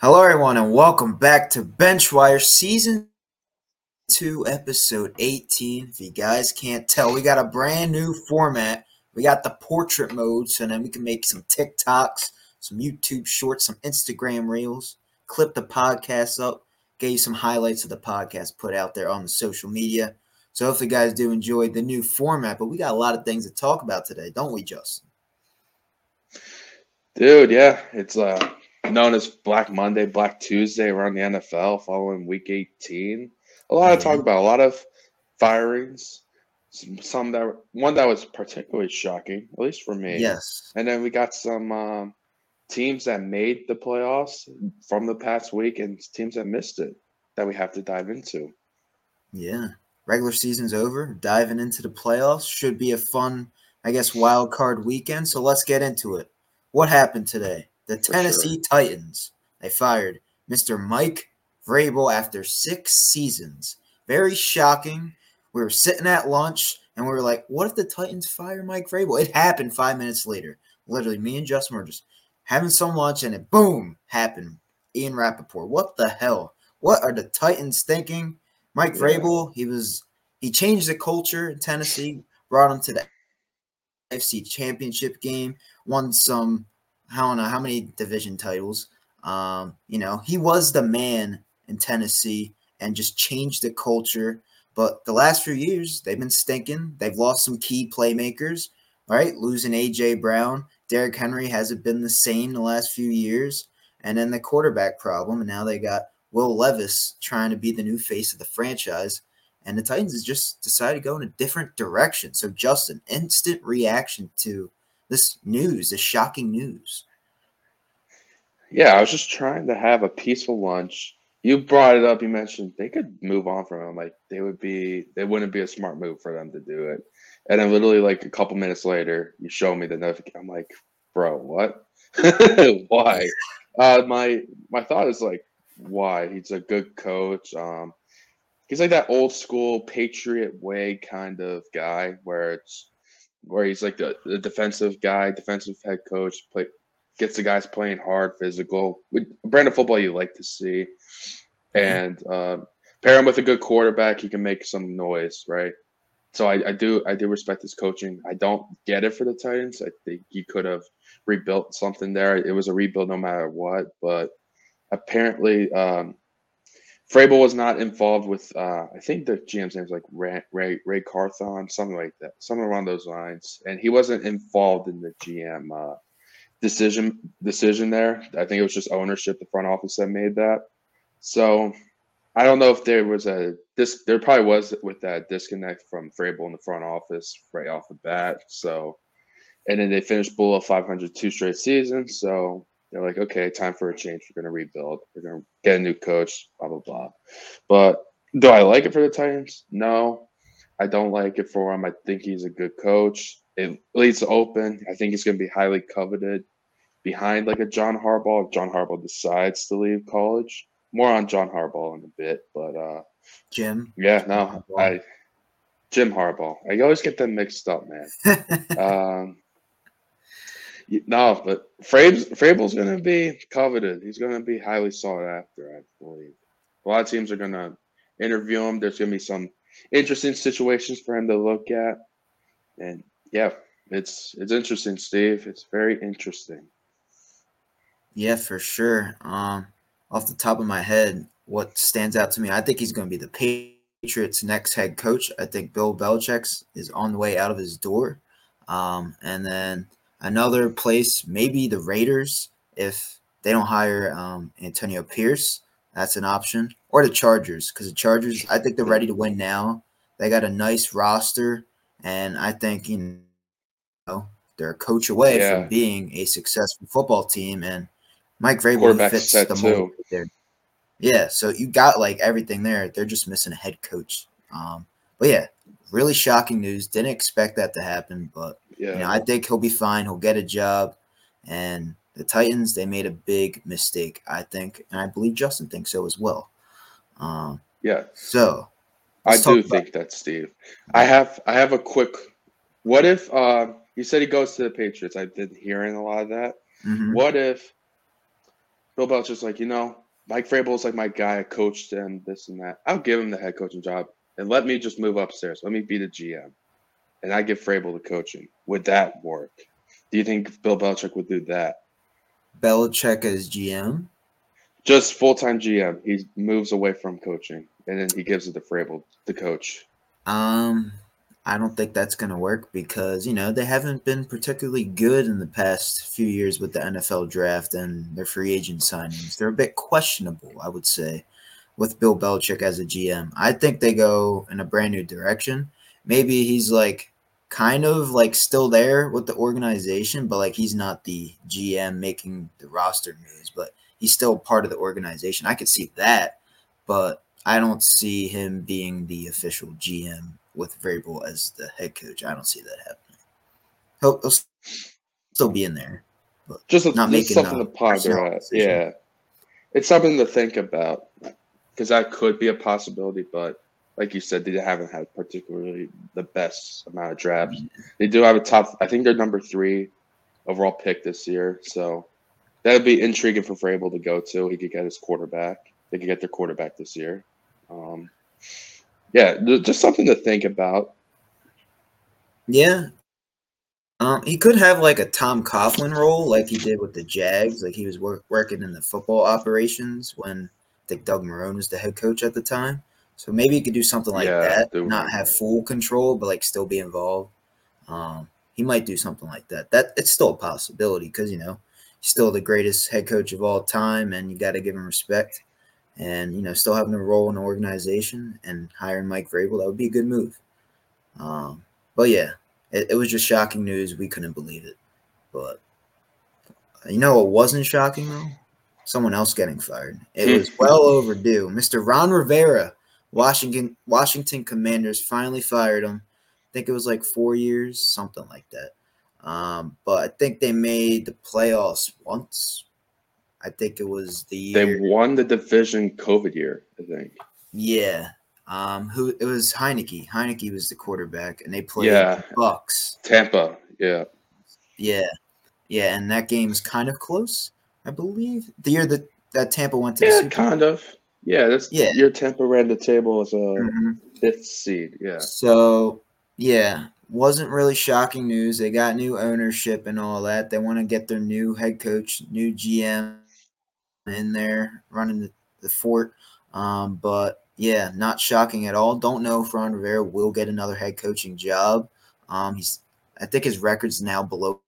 Hello, everyone, and welcome back to Benchwire Season 2, Episode 18. If you guys can't tell, we got a brand new format. We got the portrait mode, so then we can make some TikToks, some YouTube shorts, some Instagram reels, clip the podcast up, get you some highlights of the podcast put out there on the social media. So hopefully, you guys do enjoy the new format, but we got a lot of things to talk about today, don't we, Justin? Dude, yeah, it's uh known as Black Monday, Black Tuesday around the NFL following week 18. A lot of talk about, a lot of firings, some, some that one that was particularly shocking, at least for me. Yes. And then we got some um, teams that made the playoffs from the past week and teams that missed it that we have to dive into. Yeah. Regular season's over. Diving into the playoffs should be a fun, I guess, wild card weekend. So let's get into it. What happened today? The Tennessee sure. Titans. They fired Mr. Mike Vrabel after six seasons. Very shocking. We were sitting at lunch and we were like, what if the Titans fire Mike Vrabel? It happened five minutes later. Literally, me and Justin were just having some lunch and it boom happened. Ian Rapoport. What the hell? What are the Titans thinking? Mike yeah. Vrabel, he was he changed the culture in Tennessee, brought him to the AFC championship game, won some I don't know how many division titles. Um, you know, he was the man in Tennessee and just changed the culture. But the last few years, they've been stinking. They've lost some key playmakers, right? Losing AJ Brown. Derrick Henry hasn't been the same the last few years. And then the quarterback problem. And now they got Will Levis trying to be the new face of the franchise. And the Titans just decided to go in a different direction. So, Justin, instant reaction to this news, this shocking news. Yeah, I was just trying to have a peaceful lunch. You brought it up. You mentioned they could move on from him. Like they would be, they wouldn't be a smart move for them to do it. And then literally like a couple minutes later, you show me the notification. I'm like, bro, what? why? Uh, my my thought is like, why? He's a good coach. Um, he's like that old school Patriot way kind of guy where it's where he's like the, the defensive guy, defensive head coach, play gets the guys playing hard, physical, brand of football you like to see, mm-hmm. and uh, pair him with a good quarterback, he can make some noise, right? So I, I do I do respect his coaching. I don't get it for the Titans. I think he could have rebuilt something there. It was a rebuild no matter what, but apparently um, Vrabel was not involved with. Uh, I think the GM's name is like Ray, Ray Ray Carthon, something like that, something along those lines. And he wasn't involved in the GM uh, decision decision there. I think it was just ownership, the front office that made that. So I don't know if there was a this. There probably was with that disconnect from Vrabel in the front office right off the bat. So, and then they finished below 500 two straight seasons. So they're like, okay, time for a change. We're going to rebuild. We're going to get a new coach, blah, blah, blah. But do I like it for the Titans? No, I don't like it for him. I think he's a good coach. It leads open. I think he's going to be highly coveted behind like a John Harbaugh. If John Harbaugh decides to leave college, more on John Harbaugh in a bit. But uh Jim, yeah, no, I Jim Harbaugh. I always get them mixed up, man. um, no, but Vrabel's, going to be coveted. He's going to be highly sought after, I believe. A lot of teams are going to interview him. There's going to be some interesting situations for him to look at. And yeah, it's it's interesting, Steve. It's very interesting. Yeah, for sure. Um, off the top of my head, what stands out to me, I think he's going to be the Patriots' next head coach. I think Bill Belichick's is on the way out of his door. Um, and then Another place, maybe the Raiders, if they don't hire um, Antonio Pierce, that's an option, or the Chargers, because the Chargers, I think they're ready to win now. They got a nice roster, and I think you know they're a coach away yeah. from being a successful football team. And Mike Vrabel fits the mold there. Yeah, so you got like everything there. They're just missing a head coach. Um, but yeah, really shocking news. Didn't expect that to happen, but yeah. You know, I think he'll be fine. He'll get a job. And the Titans, they made a big mistake, I think. And I believe Justin thinks so as well. Um, yeah. So I do think that, Steve. I have I have a quick what if uh you said he goes to the Patriots. I've been hearing a lot of that. Mm-hmm. What if Bill Belichick's like, you know, Mike Vrabel's like my guy. I coached him, this and that. I'll give him the head coaching job and let me just move upstairs. Let me be the GM, and I give Vrabel the coaching. Would that work? Do you think Bill Belichick would do that? Belichick as GM? Just full time GM. He moves away from coaching, and then he gives it to Vrabel, the coach. Um, I don't think that's going to work because, you know, they haven't been particularly good in the past few years with the NFL draft and their free agent signings. They're a bit questionable, I would say, with Bill Belichick as a GM. I think they go in a brand new direction. Maybe he's like kind of like still there with the organization, but like he's not the GM making the roster moves, but he's still part of the organization. I could see that, but I don't see him being the official GM with Vrabel as the head coach. I don't see that happening. He'll, he'll still be in there, but just, a, not just making something to ponder at. Yeah, it's something to think about because that could be a possibility. But like you said, they haven't had particularly the best amount of drafts. They do have a top. I think they're number three overall pick this year, so that'd be intriguing for Vrabel to go to. He could get his quarterback. They could get their quarterback this year. Um, yeah, just something to think about. Yeah. Um, he could have like a Tom Coughlin role, like he did with the Jags. Like he was work, working in the football operations when I think Doug Marrone was the head coach at the time. So maybe he could do something like yeah, that, dude. not have full control, but like still be involved. Um, he might do something like that. That it's still a possibility because you know he's still the greatest head coach of all time, and you got to give him respect and you know still having a role in the organization and hiring Mike Vrabel, that would be a good move. Um, but yeah, it, it, was just shocking news. We couldn't believe it. But you know what wasn't shocking though? Someone else getting fired. It was well overdue. Mr. Ron Rivera, Washington Washington Commanders finally fired him. I think it was like four years, something like that. Um, but I think they made the playoffs once, I think it was the year. They won the division COVID year, I think. Yeah. Um, who it was Heinicke. Heinicke was the quarterback, and they played yeah. Bucks. Tampa, yeah. Yeah. Yeah, and that game's kind of close, I believe. The year that, that Tampa went to Yeah, kind of. Yeah, that's yeah. Your Tampa ran the table as a mm-hmm. fifth seed. Yeah. So yeah, wasn't really shocking news. They got new ownership and all that. They want to get their new head coach, new GM in there running the, the fort. Um, but yeah, not shocking at all. Don't know if Ron Rivera will get another head coaching job. Um, he's, I think his record's now below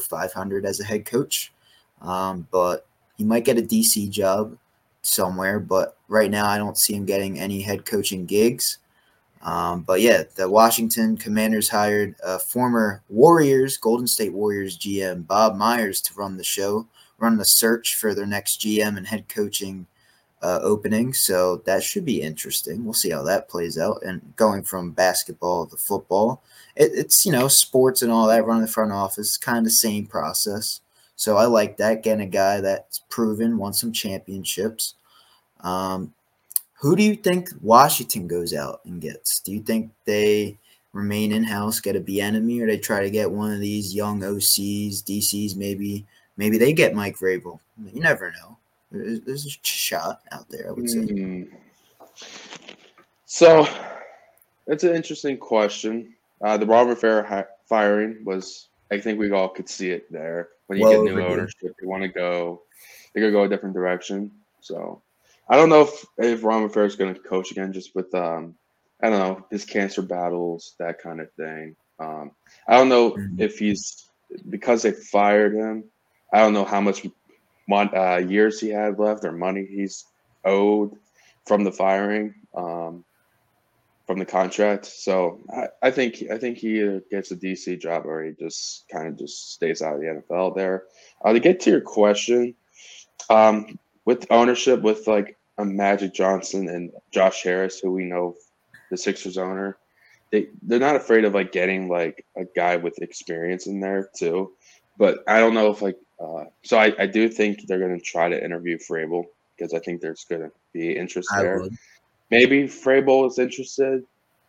500 as a head coach. Um, but he might get a DC job somewhere. But right now, I don't see him getting any head coaching gigs. Um, but yeah, the Washington Commanders hired a former Warriors, Golden State Warriors GM Bob Myers to run the show run the search for their next GM and head coaching uh, opening. So that should be interesting. We'll see how that plays out. And going from basketball to football, it, it's you know sports and all that. Running the front office, kind of same process. So I like that. Getting a guy that's proven, won some championships. Um, who do you think Washington goes out and gets? Do you think they remain in house, get a Bieniemy, or they try to get one of these young OCs, DCs, maybe maybe they get Mike Vrabel. You never know. There's, a shot out there, I would say. Mm. So it's an interesting question. Uh, the Ron Rivera firing was, I think we all could see it there. When you well, get new ownership, they want to go, they could go a different direction. So I don't know if, if Ron Rivera is going to coach again, just with, um, I don't know, his cancer battles, that kind of thing. Um, I don't know mm-hmm. if he's, because they fired him, I don't know how much uh, years he had left or money he's owed from the firing, um, from the contract. So I, I, think I think he either gets a DC job or he just kind of just stays out of the NFL there. Uh, to get to your question, um, with ownership, with like a Magic Johnson and Josh Harris, who we know the Sixers owner, they they're not afraid of like getting like a guy with experience in there too. But I don't know if like uh, so I, I do think they're going to try to interview Vrabel because I think there's going to be interest I there. Would. Maybe Vrabel is interested,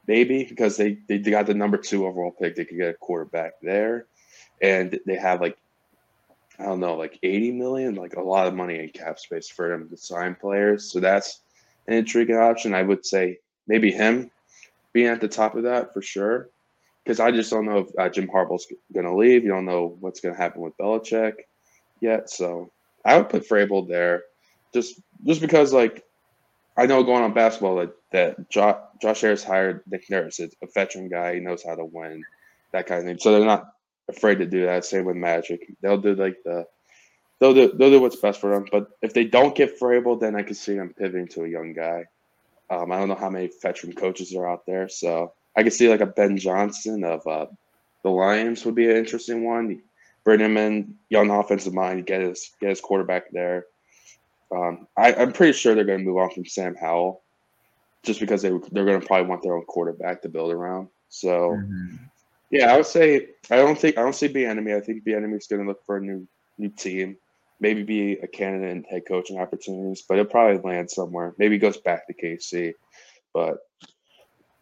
maybe because they, they got the number two overall pick. They could get a quarterback there, and they have like I don't know, like 80 million, like a lot of money in cap space for him to sign players. So that's an intriguing option. I would say maybe him being at the top of that for sure. Because I just don't know if uh, Jim Harbaugh's going to leave. You don't know what's going to happen with Belichick yet. So I would put Vrabel there, just just because like I know going on basketball that that Josh, Josh Harris hired Nick Nurse, it's a veteran guy. He knows how to win, that kind of thing. So they're not afraid to do that. Same with Magic. They'll do like the they'll do they'll do what's best for them. But if they don't get Vrabel, then I could see them pivoting to a young guy. Um, I don't know how many veteran coaches are out there, so I could see like a Ben Johnson of uh, the Lions would be an interesting one. Bring him in, young offensive mind, get his get his quarterback there. Um, I, am pretty sure they're going to move on from Sam Howell, just because they they're going to probably want their own quarterback to build around. So, mm-hmm. yeah, I would say I don't think I don't see Bieniemy. I think Bieniemy is going to look for a new new team, maybe be a candidate in head coaching opportunities, but it'll probably land somewhere. Maybe goes back to KC, but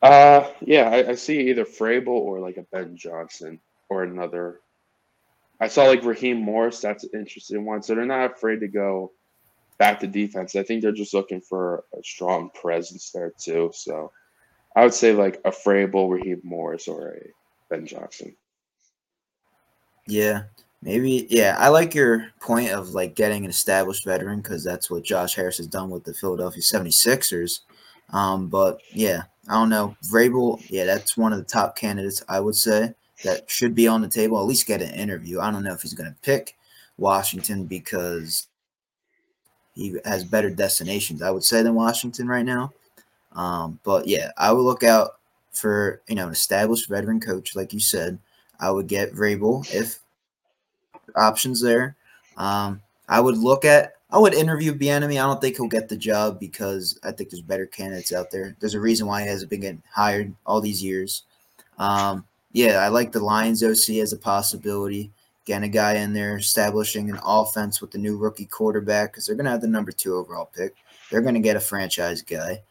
uh, yeah, I, I see either Vrabel or like a Ben Johnson or another. I saw like Raheem Morris. That's an interesting one. So they're not afraid to go back to defense. I think they're just looking for a strong presence there too. So I would say like a Vrabel, Raheem Morris, or a Ben Johnson. Yeah, maybe. Yeah, I like your point of like getting an established veteran because that's what Josh Harris has done with the Philadelphia 76ers. Um, but yeah, I don't know. Vrabel, yeah, that's one of the top candidates I would say that should be on the table. At least get an interview. I don't know if he's going to pick Washington because he has better destinations, I would say, than Washington right now. Um, but yeah, I would look out for you know an established veteran coach, like you said. I would get Vrabel if options there. Um, I would look at I would interview Bieniemy. I don't think he'll get the job because I think there's better candidates out there. There's a reason why he hasn't been getting hired all these years. Um, yeah, I like the Lions OC as a possibility getting a guy in there, establishing an offense with the new rookie quarterback because they're going to have the number two overall pick. They're going to get a franchise guy.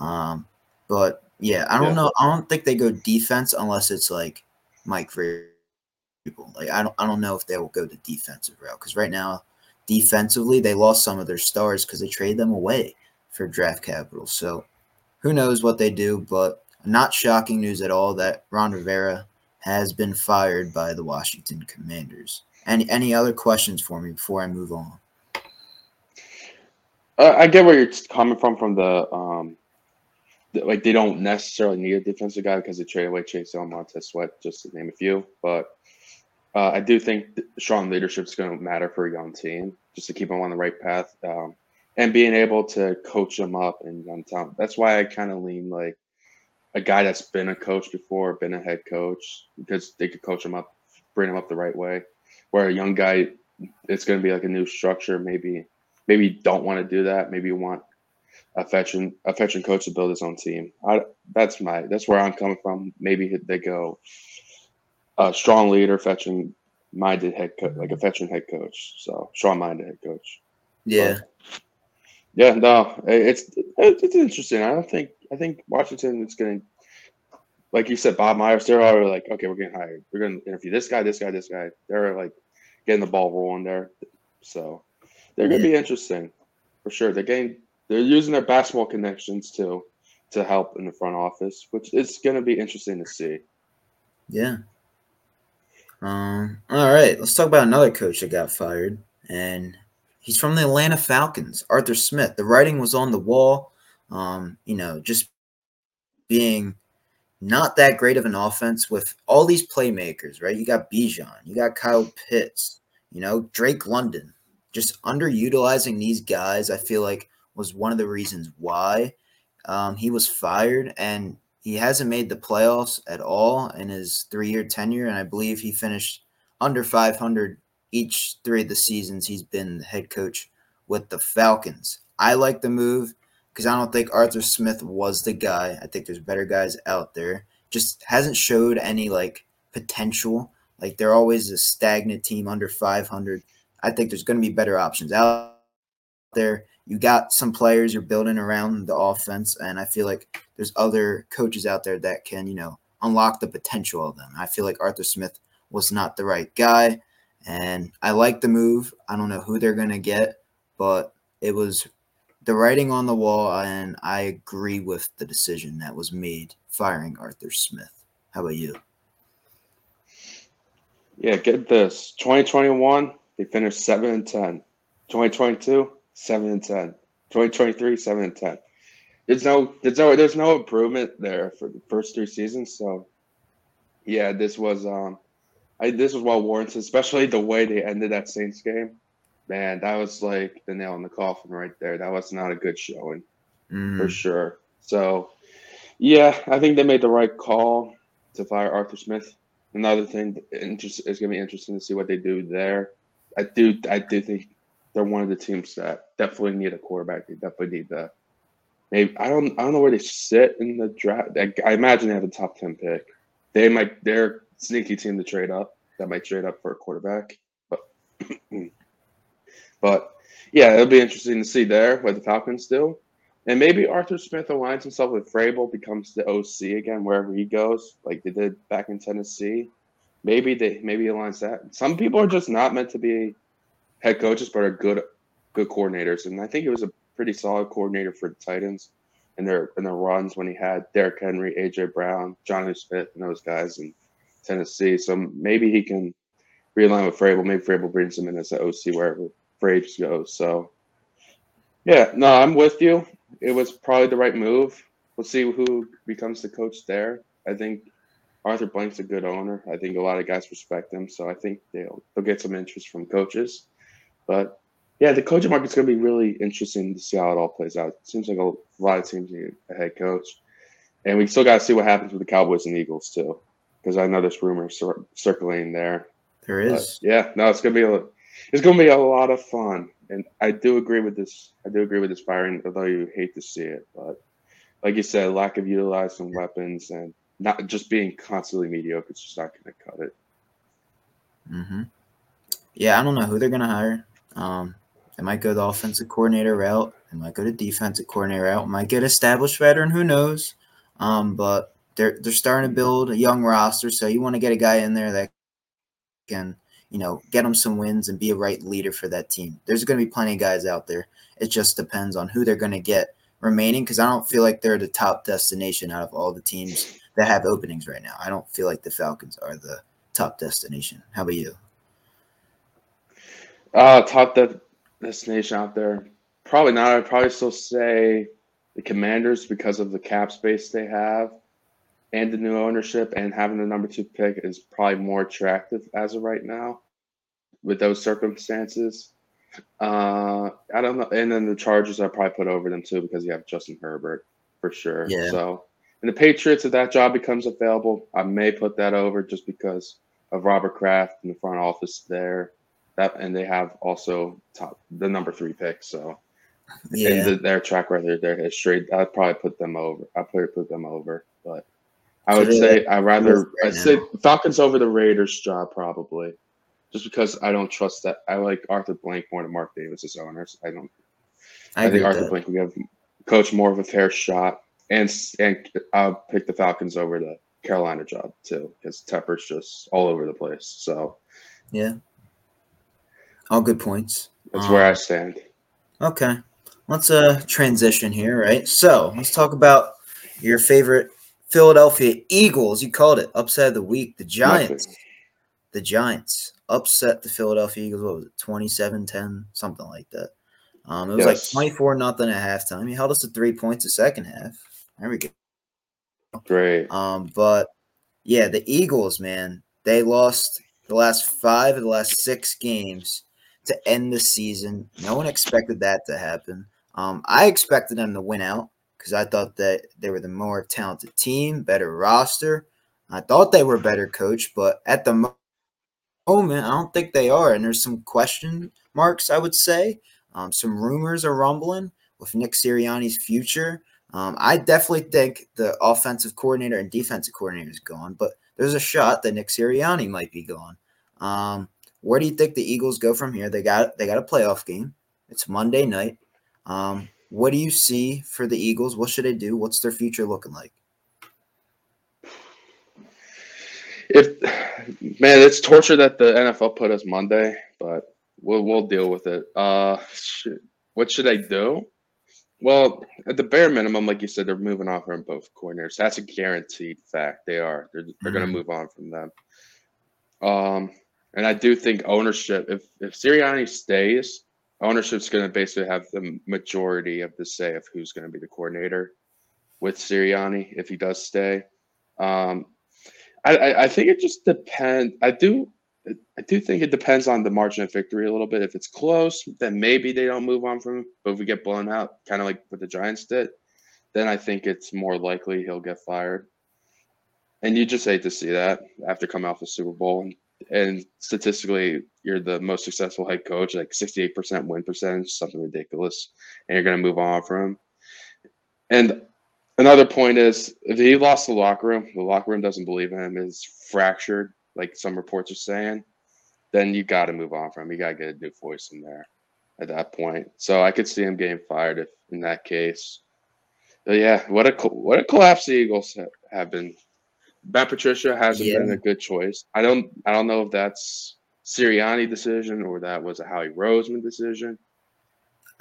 Um, but yeah, I don't yeah. know. I don't think they go defense unless it's like Mike Vrabel. Like I don't, I don't know if they will go the defensive route because right now, defensively, they lost some of their stars because they traded them away for draft capital. So who knows what they do? But not shocking news at all that Ron Rivera has been fired by the Washington Commanders. Any any other questions for me before I move on? Uh, I get where you're coming from from the um, the, like they don't necessarily need a defensive guy because they trade away Chase Young, Montez Sweat, just to name a few. But uh, I do think strong leadership is going to matter for a young team, just to keep them on the right path, um, and being able to coach them up and young talent. That's why I kind of lean like a guy that's been a coach before, been a head coach, because they could coach him up, bring him up the right way. Where a young guy, it's going to be like a new structure. Maybe, maybe you don't want to do that. Maybe you want a veteran, a veteran coach to build his own team. I, that's my, that's where I'm coming from. Maybe they go a strong leader, veteran minded head coach, like a veteran head coach. So strong minded head coach. Yeah. But, yeah, no, it's it's interesting. I don't think I think Washington is going to, like you said, Bob Myers. They're all like, okay, we're getting hired. We're going to interview this guy, this guy, this guy. They're like getting the ball rolling there. So they're going to be interesting for sure. They're getting they're using their basketball connections too to help in the front office, which is going to be interesting to see. Yeah. Um. All right. Let's talk about another coach that got fired, and he's from the Atlanta Falcons. Arthur Smith. The writing was on the wall. Um, you know, just being not that great of an offense with all these playmakers, right? You got Bijan, you got Kyle Pitts, you know, Drake London. Just underutilizing these guys, I feel like was one of the reasons why um, he was fired. And he hasn't made the playoffs at all in his three year tenure. And I believe he finished under 500 each three of the seasons he's been the head coach with the Falcons. I like the move because I don't think Arthur Smith was the guy. I think there's better guys out there. Just hasn't showed any like potential. Like they're always a stagnant team under 500. I think there's going to be better options out there. You got some players you're building around the offense, and I feel like there's other coaches out there that can, you know, unlock the potential of them. I feel like Arthur Smith was not the right guy. And I like the move. I don't know who they're going to get, but it was the writing on the wall, and I agree with the decision that was made firing Arthur Smith. How about you? Yeah, get this. 2021, they finished 7 and 10. 2022, 7 and 10. 2023, 7 and 10. There's no there's no there's no improvement there for the first three seasons. So yeah, this was um I this was well warranted, especially the way they ended that Saints game. Man, that was like the nail in the coffin right there. That was not a good showing mm. for sure. So yeah, I think they made the right call to fire Arthur Smith. Another thing interest is gonna be interesting to see what they do there. I do I do think they're one of the teams that definitely need a quarterback. They definitely need that. Maybe I don't I don't know where they sit in the draft. I, I imagine they have a top ten pick. They might they're sneaky team to trade up. That might trade up for a quarterback. But but yeah, it'll be interesting to see there what the Falcons do. And maybe Arthur Smith aligns himself with Vrabel, becomes the OC again wherever he goes, like they did back in Tennessee. Maybe they maybe aligns that. Some people are just not meant to be head coaches, but are good good coordinators. And I think he was a pretty solid coordinator for the Titans and their and their runs when he had Derrick Henry, AJ Brown, Jonnu Smith, and those guys in Tennessee. So maybe he can realign with Vrabel. Maybe Vrabel brings him in as an OC wherever Vrabel goes. So yeah, no, I'm with you. It was probably the right move. We'll see who becomes the coach there. I think Arthur Blank's a good owner. I think a lot of guys respect him, so I think they'll they'll get some interest from coaches. But yeah, the coaching market's going to be really interesting to see how it all plays out. It seems like a lot of teams need a head coach, and we still got to see what happens with the Cowboys and Eagles too, because I know there's rumors cir- circulating there. There is. But yeah, no, it's gonna be a it's gonna be a lot of fun, and I do agree with this. I do agree with this firing, although you hate to see it. But like you said, lack of utilizing weapons and not just being constantly mediocre, it's just not gonna cut it. Mm-hmm. Yeah, I don't know who they're gonna hire. Um, they might go the offensive coordinator route. They might go the defensive coordinator route. Might get established veteran. Who knows? Um, but they're they're starting to build a young roster. So you want to get a guy in there that can you know get them some wins and be a right leader for that team. There's going to be plenty of guys out there. It just depends on who they're going to get remaining because I don't feel like they're the top destination out of all the teams that have openings right now. I don't feel like the Falcons are the top destination. How about you? Uh, top de- destination out there. Probably not. I'd probably still say the Commanders because of the cap space they have and the new ownership and having the number two pick is probably more attractive as of right now with those circumstances. Uh, I don't know. And then the Chargers I probably put over them too because you have Justin Herbert for sure. Yeah. So, and the Patriots, if that job becomes available, I may put that over just because of Robert Kraft in the front office there that and they have also top the number three pick. So yeah, the, their track record, their history, I'd probably put them over. I probably put them over, but I would say I rather I'd say Falcons over the Raiders job probably, just because I don't trust that. I like Arthur Blank more than Mark Davis as owners. I don't. I, I think Arthur that. Blank would give coach more of a fair shot, and and I'll pick the Falcons over the Carolina job too because Tepper's just all over the place. So yeah, all good points. That's um, where I um, stand. Okay. Let's uh transition here, right? So let's talk about your favorite Philadelphia Eagles. You called it upset of the week. The Giants. Nothing. The Giants upset the Philadelphia Eagles. What was it? 27-10, something like that. Um, it was yes. like 24 nothing at halftime. He held us to three points the second half. There we go. Great. Um, but yeah, the Eagles, man, they lost the last five of the last six games to end the season. No one expected that to happen. Um, I expected them to win out because I thought that they were the more talented team, better roster. I thought they were better coach, but at the moment, I don't think they are. And there's some question marks, I would say. Um, some rumors are rumbling with Nick Sirianni's future. Um, I definitely think the offensive coordinator and defensive coordinator is gone, but there's a shot that Nick Sirianni might be gone. Um, where do you think the Eagles go from here? They got they got a playoff game. It's Monday night. Um, what do you see for the Eagles? What should they do? What's their future looking like? if man, it's torture that the NFL put us Monday, but we'll we'll deal with it. Uh, what should I do? Well, at the bare minimum, like you said, they're moving on from both corners. That's a guaranteed fact. They are. They're, they're mm-hmm. going to move on from them. Um, and I do think ownership. If if Sirianni stays, ownership's going to basically have the majority of the say of who's going to be the coordinator with Sirianni if he does stay. Um, I, I think it just depends. I do I do think it depends on the margin of victory a little bit. If it's close, then maybe they don't move on from him. But if we get blown out, kind of like what the Giants did, then I think it's more likely he'll get fired. And you just hate to see that after coming off the Super Bowl. And, and statistically, you're the most successful head coach, like 68% win percentage, something ridiculous. And you're going to move on from him. And another point is if he lost the locker room, the locker room doesn't believe in him, is fractured like some reports are saying, then you got to move on from him. You got to get a new voice in there at that point. So I could see him getting fired if in that case. But yeah, what a what a collapse the Eagles have been. Matt Patricia hasn't yeah. been a good choice. I don't I don't know if that's Sirianni decision or that was a Howie Roseman decision.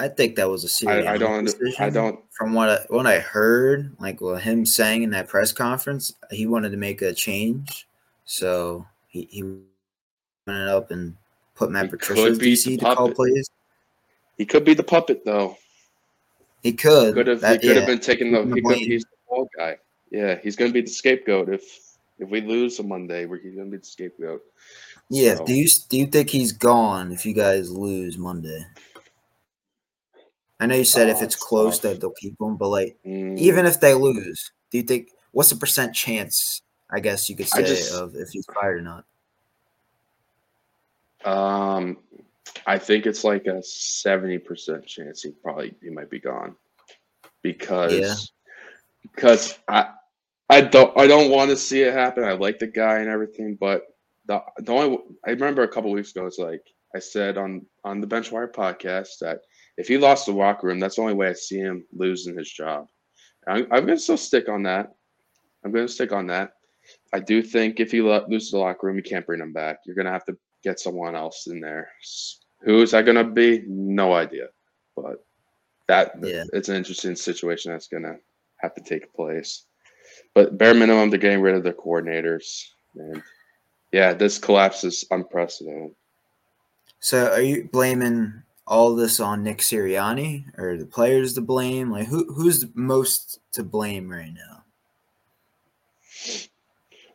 I think that was a Sirianni I, I don't. Decision. I don't. From what I, what I heard, like what him saying in that press conference, he wanted to make a change so he, he went up and put Matt he Patricia's DC to call plays. He could be the puppet though. He could. Could have. That, he could yeah. have been taking the. He could, he's the ball guy. Yeah, he's going to be the scapegoat if if we lose on Monday. Where he's going to be the scapegoat. Yeah. So. Do you do you think he's gone if you guys lose Monday? I know you said oh, if it's close tough. that they'll keep him, but like mm. even if they lose, do you think what's the percent chance I guess you could say just, of if he's fired or not. Um, I think it's like a seventy percent chance he probably he might be gone because yeah. because I I don't I don't want to see it happen. I like the guy and everything, but the the only I remember a couple weeks ago it's like I said on on the Benchwire podcast that if he lost the locker room, that's the only way I see him losing his job. I'm, I'm gonna still stick on that. I'm gonna stick on that. I do think if he loses the locker room, you can't bring him back. You're gonna have to get someone else in there. Who is that gonna be? No idea. But that yeah. it's an interesting situation that's gonna have to take place. But bare minimum, they're getting rid of their coordinators, and yeah, this collapse is unprecedented. So, are you blaming all this on Nick Sirianni, or the players to blame? Like, who who's most to blame right now?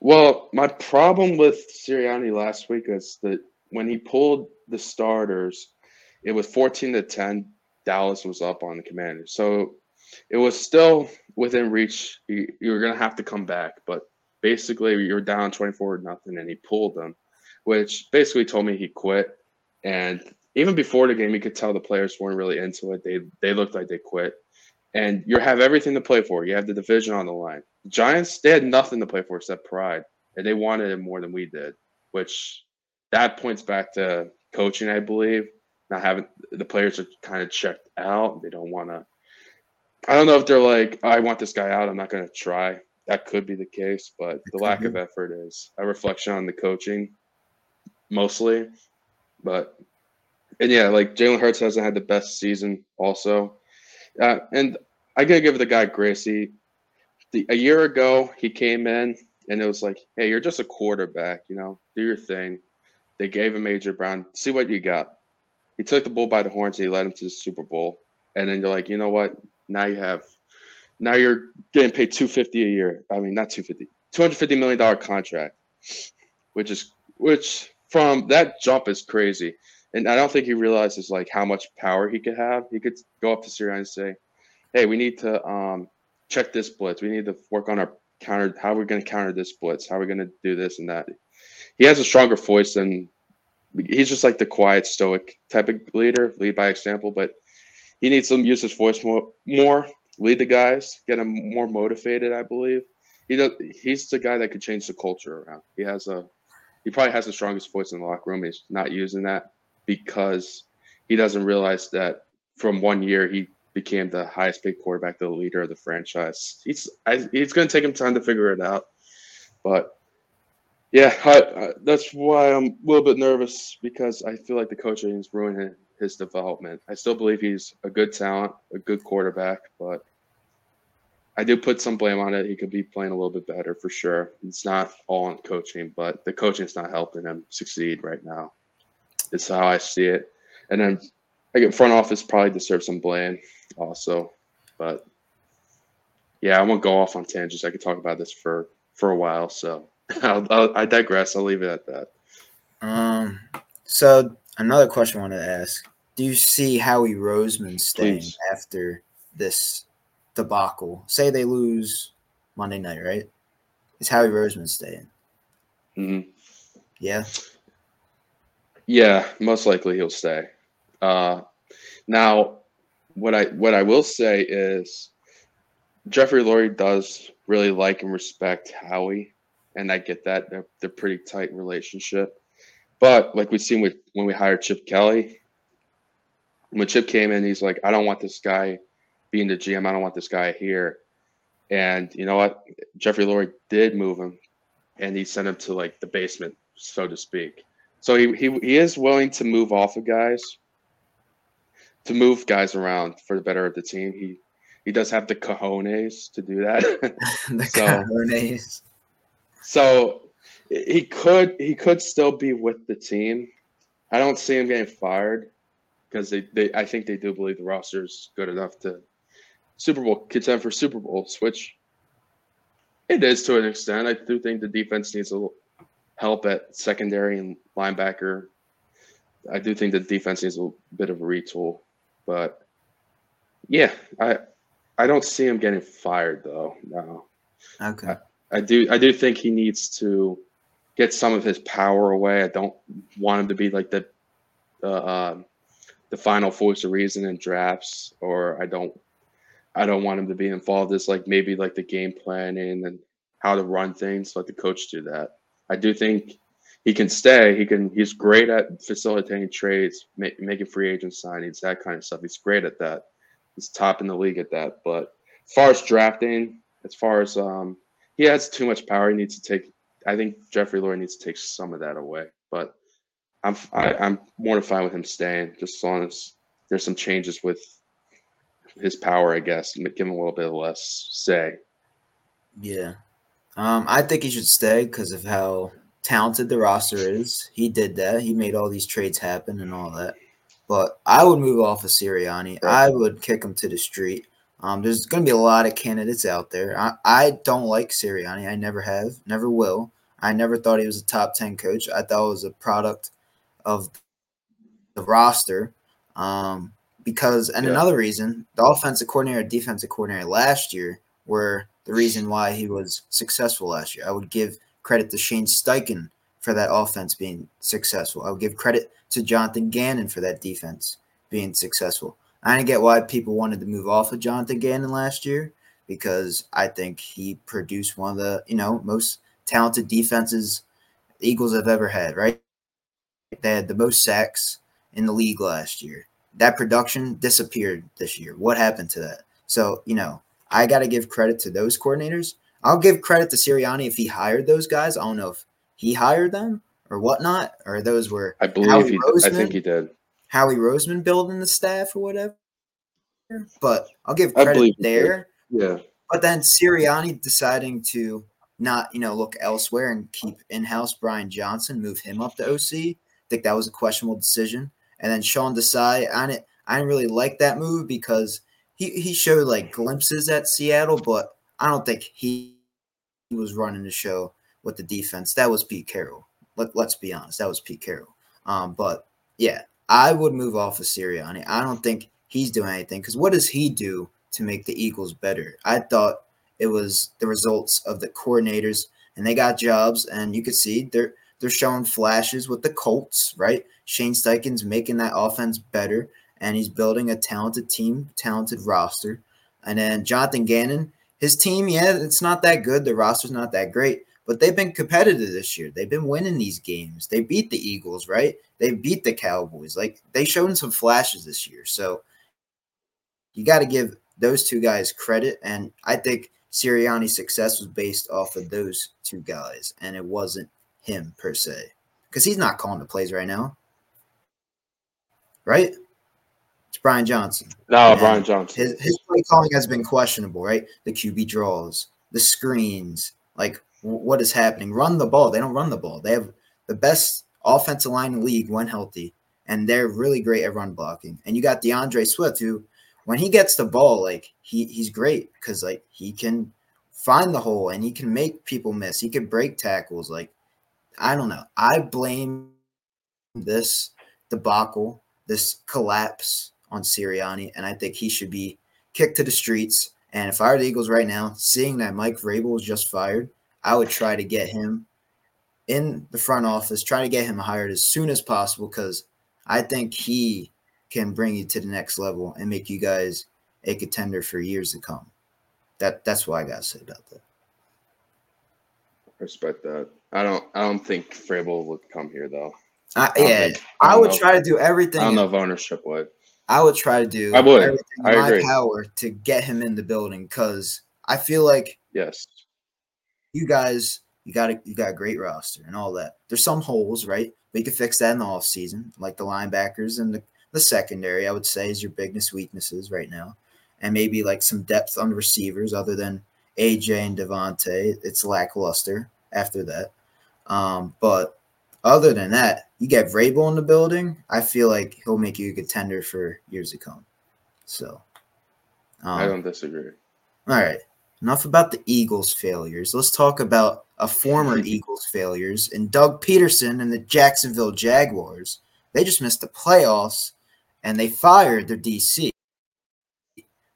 Well, my problem with Sirianni last week is that when he pulled the starters, it was 14 to 10. Dallas was up on the Commanders. So it was still within reach. You, you were going to have to come back. But basically, you were down 24 nothing, and he pulled them, which basically told me he quit. And even before the game, you could tell the players weren't really into it. They, they looked like they quit. And you have everything to play for. You have the division on the line Giants, they had nothing to play for except pride, and they wanted it more than we did, which that points back to coaching, I believe. Not having the players are kind of checked out. They don't want to. I don't know if they're like, I want this guy out. I'm not going to try. That could be the case, but the lack be. of effort is a reflection on the coaching, mostly. But and yeah, like Jalen Hurts hasn't had the best season, also, uh, and I gotta give the guy Gracie the, a year ago he came in and it was like, hey, you're just a quarterback, you know, do your thing. They gave him Major Brown, see what you got. He took the bull by the horns and he led him to the Super Bowl. And then you're like, you know what? Now you have, now you're getting paid 250 a year. I mean, not 250, 250 million dollar contract, which is which from that jump is crazy. And I don't think he realizes like how much power he could have. He could go up to Sirianni and say, "Hey, we need to um, check this blitz. We need to work on our counter. How we're going to counter this blitz? How we're going to do this and that? He has a stronger voice than he's just like the quiet, stoic type of leader, lead by example. But he needs to use his voice more, more lead the guys, get them more motivated. I believe he does, he's the guy that could change the culture around. He has a he probably has the strongest voice in the locker room. He's not using that because he doesn't realize that from one year he became the highest paid quarterback, the leader of the franchise. He's I, it's going to take him time to figure it out, but Yeah, I, I, that's why I'm a little bit nervous because I feel like the coaching is ruining his development. I still believe he's a good talent, a good quarterback, but I do put some blame on it. He could be playing a little bit better for sure. It's not all on coaching, but the coaching's not helping him succeed right now. It's how I see it. And then I get front office probably deserves some blame also, but yeah, I won't go off on tangents. I could talk about this for for a while, so I'll, I'll, i digress. I'll leave it at that. Um. So another question I wanted to ask: Do you see Howie Roseman staying Please. after this debacle? Say they lose Monday night, right? Is Howie Roseman staying? Mm-hmm. Yeah. Yeah, most likely he'll stay. Uh, now, what I what I will say is, Jeffrey Lurie does really like and respect Howie, and I get that they're they're pretty tight relationship. But like we've seen with when we hired Chip Kelly, when Chip came in, he's like, I don't want this guy being the GM. I don't want this guy here. And you know what? Jeffrey Lurie did move him, and he sent him to like the basement, so to speak. So he he, he is willing to move off of guys, to move guys around for the better of the team. He he does have the cojones to do that. the so, cojones. So he could he could still be with the team. I don't see him getting fired because they, they I think they do believe the roster is good enough to Super Bowl contend for Super Bowl, which it is to an extent. I do think the defense needs a little help at secondary and linebacker. I do think the defense needs a bit of a retool, but yeah, I I don't see him getting fired though. No. Okay. I, I do I do think he needs to get some of his power away. I don't want him to be like the uh, the final voice of reason in drafts, or I don't I don't want him to be involved as like maybe like the game planning and how to run things. Let the coach do that. I do think he can stay. He can. He's great at facilitating trades, making free agent signings, that kind of stuff. He's great at that. He's top in the league at that. But as far as drafting, as far as um, he has too much power. He needs to take. I think Jeffrey Lurie needs to take some of that away. But I'm I, am i am more than fine with him staying, just as long as there's some changes with his power. I guess give him a little bit less say. Yeah, um, I think he should stay because of how talented the roster is. He did that. He made all these trades happen and all that. But I would move off of Sirianni. I would kick him to the street. Um, there's going to be a lot of candidates out there. I, I don't like Sirianni. I never have, never will. I never thought he was a top 10 coach. I thought it was a product of the roster. Um, because, and yeah. another reason, the offensive coordinator, and defensive coordinator last year were the reason why he was successful last year. I would give credit to Shane Steichen for that offense being successful. I would give credit to Jonathan Gannon for that defense being successful. I didn't get why people wanted to move off of Jonathan Gannon last year because I think he produced one of the, you know, most talented defenses the Eagles have ever had, right? They had the most sacks in the league last year. That production disappeared this year. What happened to that? So, you know, I got to give credit to those coordinators. I'll give credit to Sirianni if he hired those guys. I don't know if he hired them or whatnot, or those were I believe Howie he. Roseman, I think he did. Howie Roseman building the staff or whatever. But I'll give credit there. Yeah. But then Sirianni deciding to not, you know, look elsewhere and keep in-house Brian Johnson, move him up to OC. I think that was a questionable decision. And then Sean Desai, I didn't, I didn't really like that move because he, he showed like glimpses at Seattle, but I don't think he, he was running the show with the defense. That was Pete Carroll. Let, let's be honest. That was Pete Carroll. Um, but yeah, I would move off of Sirianni. I don't think he's doing anything because what does he do to make the Eagles better? I thought it was the results of the coordinators and they got jobs and you could see they're they're showing flashes with the Colts, right? Shane Steichen's making that offense better and he's building a talented team, talented roster. And then Jonathan Gannon, his team, yeah, it's not that good. The roster's not that great, but they've been competitive this year. They've been winning these games. They beat the Eagles, right? They beat the Cowboys. Like they showed some flashes this year. So you got to give those two guys credit. And I think Sirianni's success was based off of those two guys, and it wasn't him per se, because he's not calling the plays right now, right? It's Brian Johnson. No, And Brian Johnson. His his play calling has been questionable, right? The QB draws, the screens, like what is happening? Run the ball. They don't run the ball. They have the best offensive line in the league when healthy, and they're really great at run blocking. And you got DeAndre Swift, who when he gets the ball, like he he's great because like he can find the hole and he can make people miss. He can break tackles. Like I don't know. I blame this debacle, this collapse on Sirianni, and I think he should be kicked to the streets. And if I were the Eagles right now, seeing that Mike Vrabel was just fired, I would try to get him in the front office, try to get him hired as soon as possible because I think he can bring you to the next level and make you guys a contender for years to come. That that's what I gotta say about that. I respect that. I don't. I don't think Vrabel would come here though. I, don't yeah, think- I I would know. try to do everything. I don't know if ownership would. I would try to do I would. everything in I my power to get him in the building because I feel like Yes. You guys, you got a you got a great roster and all that. There's some holes, right? But you can fix that in the offseason, like the linebackers and the, the secondary, I would say is your biggest weaknesses right now. And maybe like some depth on the receivers other than AJ and DeVonta. It's lackluster after that. Um, but other than that, you get Vrabel in the building, I feel like he'll make you a contender for years to come. So um, I don't disagree. all right. Enough about the Eagles' failures. Let's talk about a former Eagles' failures and Doug Pederson and the Jacksonville Jaguars. They just missed the playoffs and they fired their DC.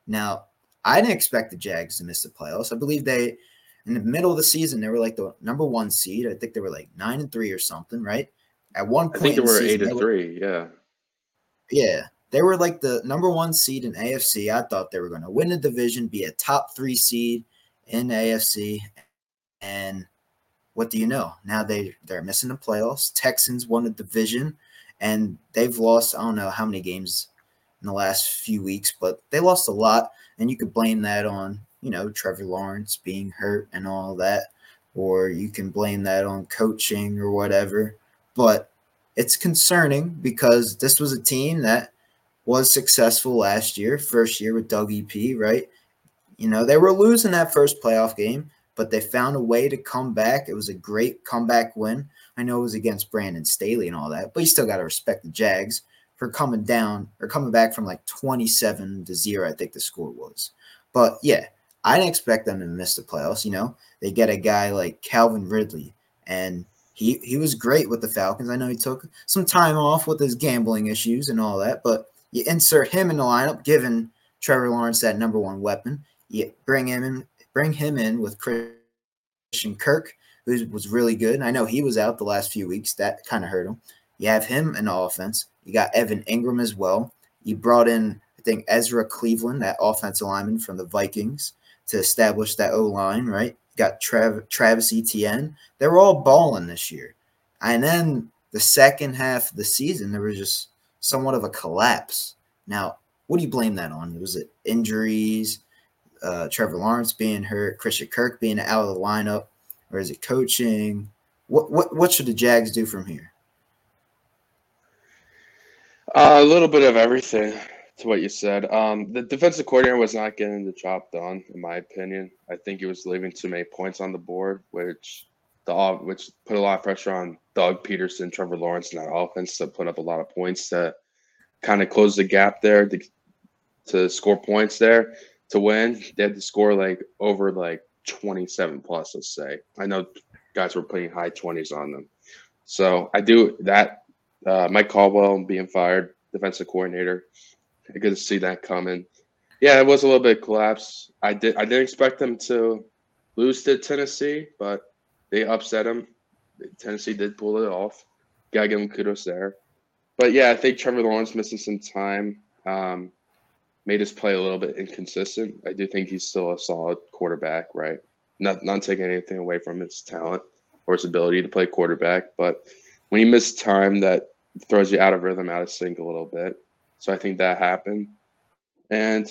Now, I didn't expect the Jags to miss the playoffs. I believe they, in the middle of the season, they were like the number one seed. I think they were like nine and three or something, right? At one I point, think they in the were season, eight and were- three. Yeah. yeah, they were like the number one seed in AFC. I thought they were going to win the division, be a top three seed in AFC. And what do you know? Now they they're missing the playoffs. Texans won the division, and they've lost I don't know how many games in the last few weeks, but they lost a lot. And you could blame that on you know Trevor Lawrence being hurt and all that, or you can blame that on coaching or whatever. But it's concerning because this was a team that was successful last year, first year with Doug EP, right? You know, they were losing that first playoff game, but they found a way to come back. It was a great comeback win. I know it was against Brandon Staley and all that, but you still got to respect the Jags for coming down or coming back from like 27 to 0, I think the score was. But yeah, I didn't expect them to miss the playoffs. You know, they get a guy like Calvin Ridley, and he he was great with the Falcons. I know he took some time off with his gambling issues and all that, but you insert him in the lineup, given Trevor Lawrence that number one weapon. You bring him in, bring him in with Christian Kirk, who was really good. And I know he was out the last few weeks. That kind of hurt him. You have him in the offense. You got Evan Engram as well. You brought in, I think, Ezra Cleveland, that offensive lineman from the Vikings, to establish that O line, right? You got Trav- Travis Etienne. They were all balling this year. And then the second half of the season, there was just somewhat of a collapse. Now, what do you blame that on? Was it injuries, uh, Trevor Lawrence being hurt, Christian Kirk being out of the lineup, or is it coaching? What what what should the Jags do from here? Uh, a little bit of everything to what you said. Um, the defensive coordinator was not getting the job done, in my opinion. I think he was leaving too many points on the board, which the which put a lot of pressure on Doug Pederson, Trevor Lawrence, and that offense to put up a lot of points to kind of close the gap there to to score points there to win. They had to score like over like twenty seven plus. Let's say. I know guys were putting high twenties on them. So I do that uh, Mike Caldwell being fired, defensive coordinator. I could see that coming. Yeah, it was a little bit collapse. I did I didn't expect them to lose to Tennessee, but they upset them. Tennessee did pull it off. Gotta give them kudos there. But yeah, I think Trevor Lawrence missing some time um, made his play a little bit inconsistent. I do think he's still a solid quarterback, right? Not not taking anything away from his talent or his ability to play quarterback, but when you miss time, that throws you out of rhythm, out of sync a little bit. So I think that happened. And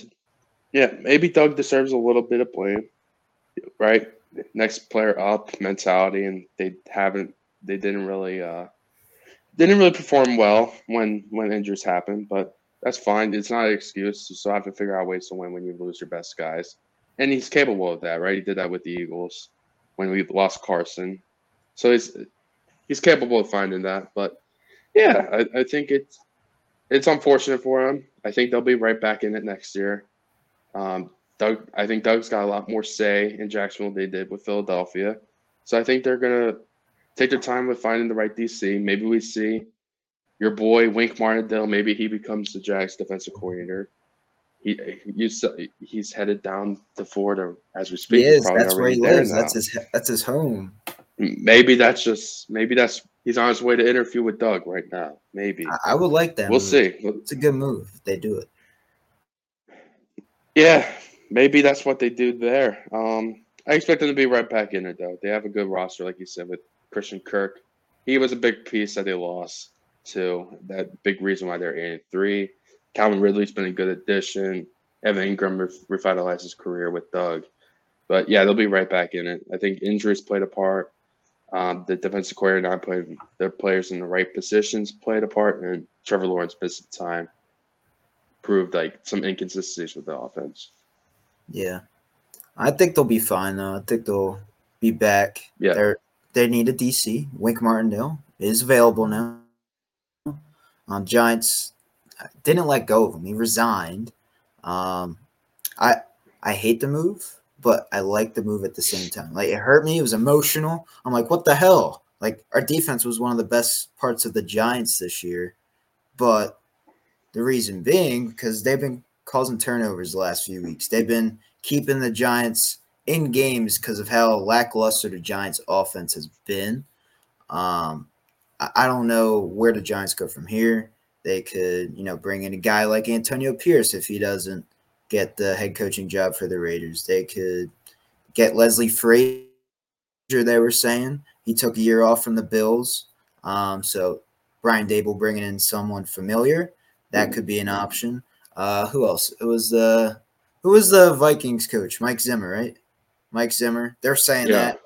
yeah, maybe Doug deserves a little bit of blame, right? Next player up mentality, and they haven't they didn't really uh, didn't really perform well when when injuries happen, but that's fine. It's not an excuse. You still have to figure out ways to win when you lose your best guys, and he's capable of that, right? He did that with the Eagles when we lost Carson, so he's he's capable of finding that. But yeah, I, I think it's it's unfortunate for him. I think they'll be right back in it next year. Um, Doug, I think Doug's got a lot more say in Jacksonville than they did with Philadelphia. So I think they're gonna take their time with finding the right DC. Maybe we see your boy Wink Martindale. Maybe he becomes the Jags defensive coordinator. He he's, he's headed down to Florida as we speak. He is. That's where he lives. Now. That's his that's his home. Maybe that's just maybe that's he's on his way to interview with Doug right now. Maybe I, I would like that. We'll move. see. It's a good move if they do it. Yeah, maybe that's what they do there. Um, I expect them to be right back in it though. They have a good roster, like you said, with Christian Kirk. He was a big piece that they lost to. That big reason why they're eight and three. Calvin Ridley's been a good addition. Evan Engram re- revitalized his career with Doug. But yeah, they'll be right back in it. I think injuries played a part. Um, the defensive coordinator not playing their players in the right positions played a part, and Trevor Lawrence missed time proved like some inconsistencies with the offense. Yeah, I think they'll be fine though. I think they'll be back. Yeah, they they need a DC. Wink Martindale is available now. Um, Giants didn't let go of him. He resigned. Um, I I hate the move, but I like the move at the same time. Like it hurt me. It was emotional. I'm like, what the hell? Like our defense was one of the best parts of the Giants this year, but the reason being because they've been causing turnovers the last few weeks. They've been keeping the Giants in games because of how lackluster the Giants' offense has been. Um, I, I don't know where the Giants go from here. They could, you know, bring in a guy like Antonio Pierce if he doesn't get the head coaching job for the Raiders. They could get Leslie Frazier. They were saying he took a year off from the Bills. Um, so Brian Daboll bringing in someone familiar that could be an option. Uh, who else? It was the who was the Vikings coach? Mike Zimmer, right? Mike Zimmer. They're saying yeah. that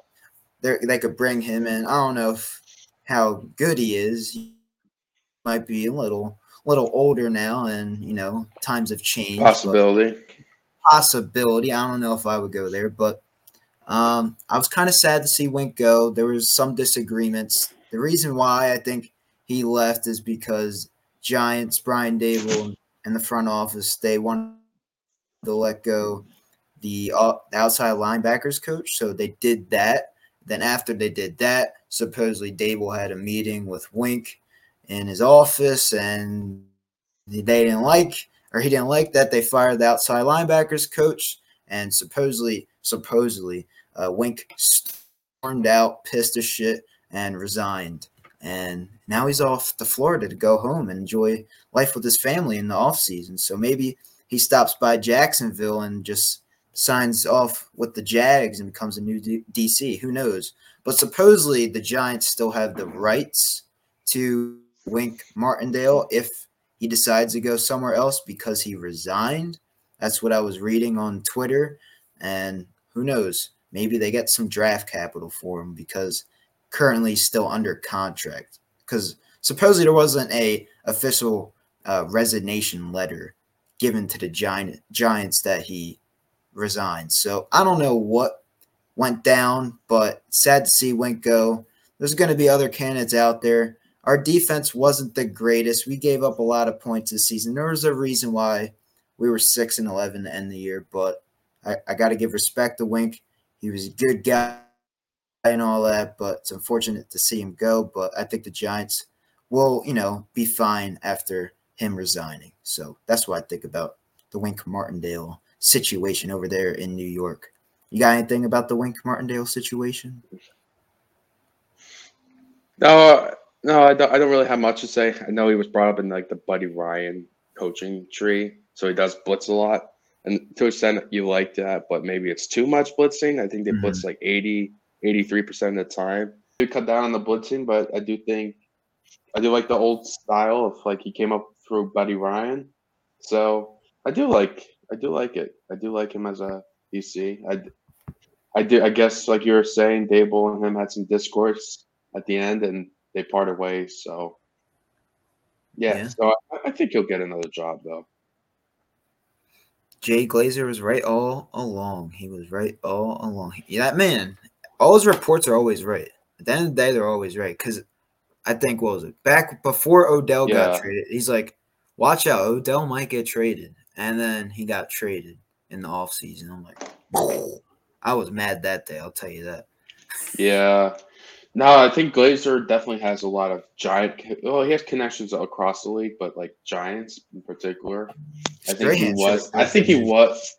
they they could bring him in. I don't know if, how good he is. He might be a little little older now, and you know times have changed. Possibility. Possibility. I don't know if I would go there, but um, I was kind of sad to see Wink go. There was some disagreements. The reason why I think he left is because Giants, Brian Daboll, and the front office, they wanted to let go the uh, outside linebackers coach. So they did that. Then after they did that, supposedly Daboll had a meeting with Wink in his office, and they didn't like, or he didn't like that. They fired the outside linebackers coach, and supposedly, supposedly, uh, Wink stormed out, pissed as shit, and resigned and now he's off to Florida to go home and enjoy life with his family in the off season. So maybe he stops by Jacksonville and just signs off with the Jags and becomes a new D- DC. Who knows? But supposedly the Giants still have the rights to Wink Martindale if he decides to go somewhere else because he resigned. That's what I was reading on Twitter. And who knows? Maybe they get some draft capital for him because currently still under contract because supposedly there wasn't a official uh, resignation letter given to the giant Giants that he resigned. So I don't know what went down, but sad to see Wink go. There's going to be other candidates out there. Our defense wasn't the greatest. We gave up a lot of points this season. There was a reason why we were six and eleven to end the year, but I, I got to give respect to Wink. He was a good guy and all that, but it's unfortunate to see him go. But I think the Giants will, you know, be fine after him resigning. So that's what I think about the Wink Martindale situation over there in New York. You got anything about the Wink Martindale situation? No, no, I don't, I don't really have much to say. I know he was brought up in like the Buddy Ryan coaching tree, so he does blitz a lot. And to a extent, you like that, but maybe it's too much blitzing. I think they mm-hmm. blitz like 80, 83% of the time. We cut down on the blitzing, but I do think I do like the old style of like he came up through Buddy Ryan. So I do like I do like it. I do like him as a DC. I I do I guess like you were saying, Daboll and him had some discourse at the end, and they parted ways. So, yeah, Yeah. so I, I think he'll get another job though. Jay Glazer was right all along. He was right all along. Yeah, that man, all his reports are always right. At the end of the day, they're always right. Because I think, what was it? Back before Odell Yeah. got traded, he's like, watch out, Odell might get traded. And then he got traded in the offseason. I'm like, I was mad that day, I'll tell you that. Yeah. No, I think Glazer definitely has a lot of giant. Well, he has connections across the league, but like Giants in particular. I think he was. I think he was.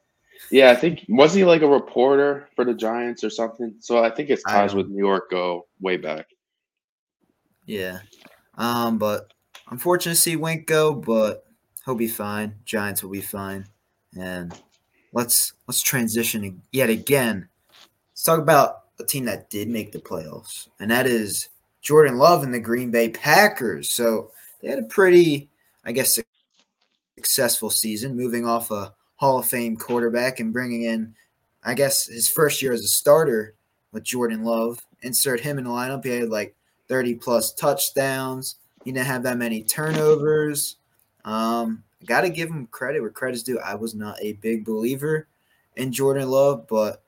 Yeah, I think was he like a reporter for the Giants or something? So I think his ties with New York go way back. Yeah. Um, but unfortunate to see Wink go, but he'll be fine. Giants will be fine. And let's let's transition yet again. Let's talk about a team that did make the playoffs, and that is Jordan Love and the Green Bay Packers. So they had a pretty, I guess, successful season, moving off a Hall of Fame quarterback and bringing in, I guess, his first year as a starter with Jordan Love. Insert him in the lineup. He had like 30 plus touchdowns. He didn't have that many turnovers. Um, got to give him credit where credit's due. I was not a big believer in Jordan Love, but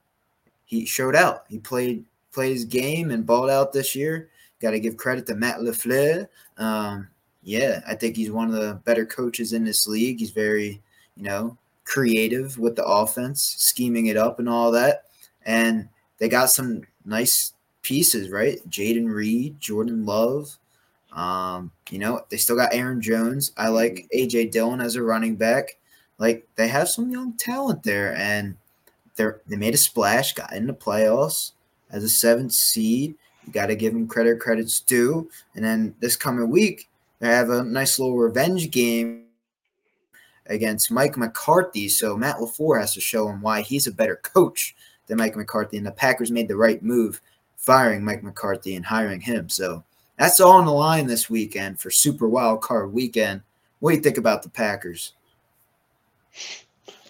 he showed out. He played played his game and balled out this year. Got to give credit to Matt LaFleur. Um, yeah, I think he's one of the better coaches in this league. He's very, you know, creative with the offense, scheming it up and all that. And they got some nice pieces, right? Jayden Reed, Jordan Love. Um, you know, they still got Aaron Jones. I like AJ Dillon as a running back. Like they have some young talent there, and they're they made a splash, got in the playoffs as a seventh seed. You got to give them credit, credits due. And then this coming week, they have a nice little revenge game against Mike McCarthy. So Matt LaFleur has to show him why he's a better coach than Mike McCarthy. And the Packers made the right move firing Mike McCarthy and hiring him. So that's all on the line this weekend for Super Wild Card Weekend. What do you think about the Packers?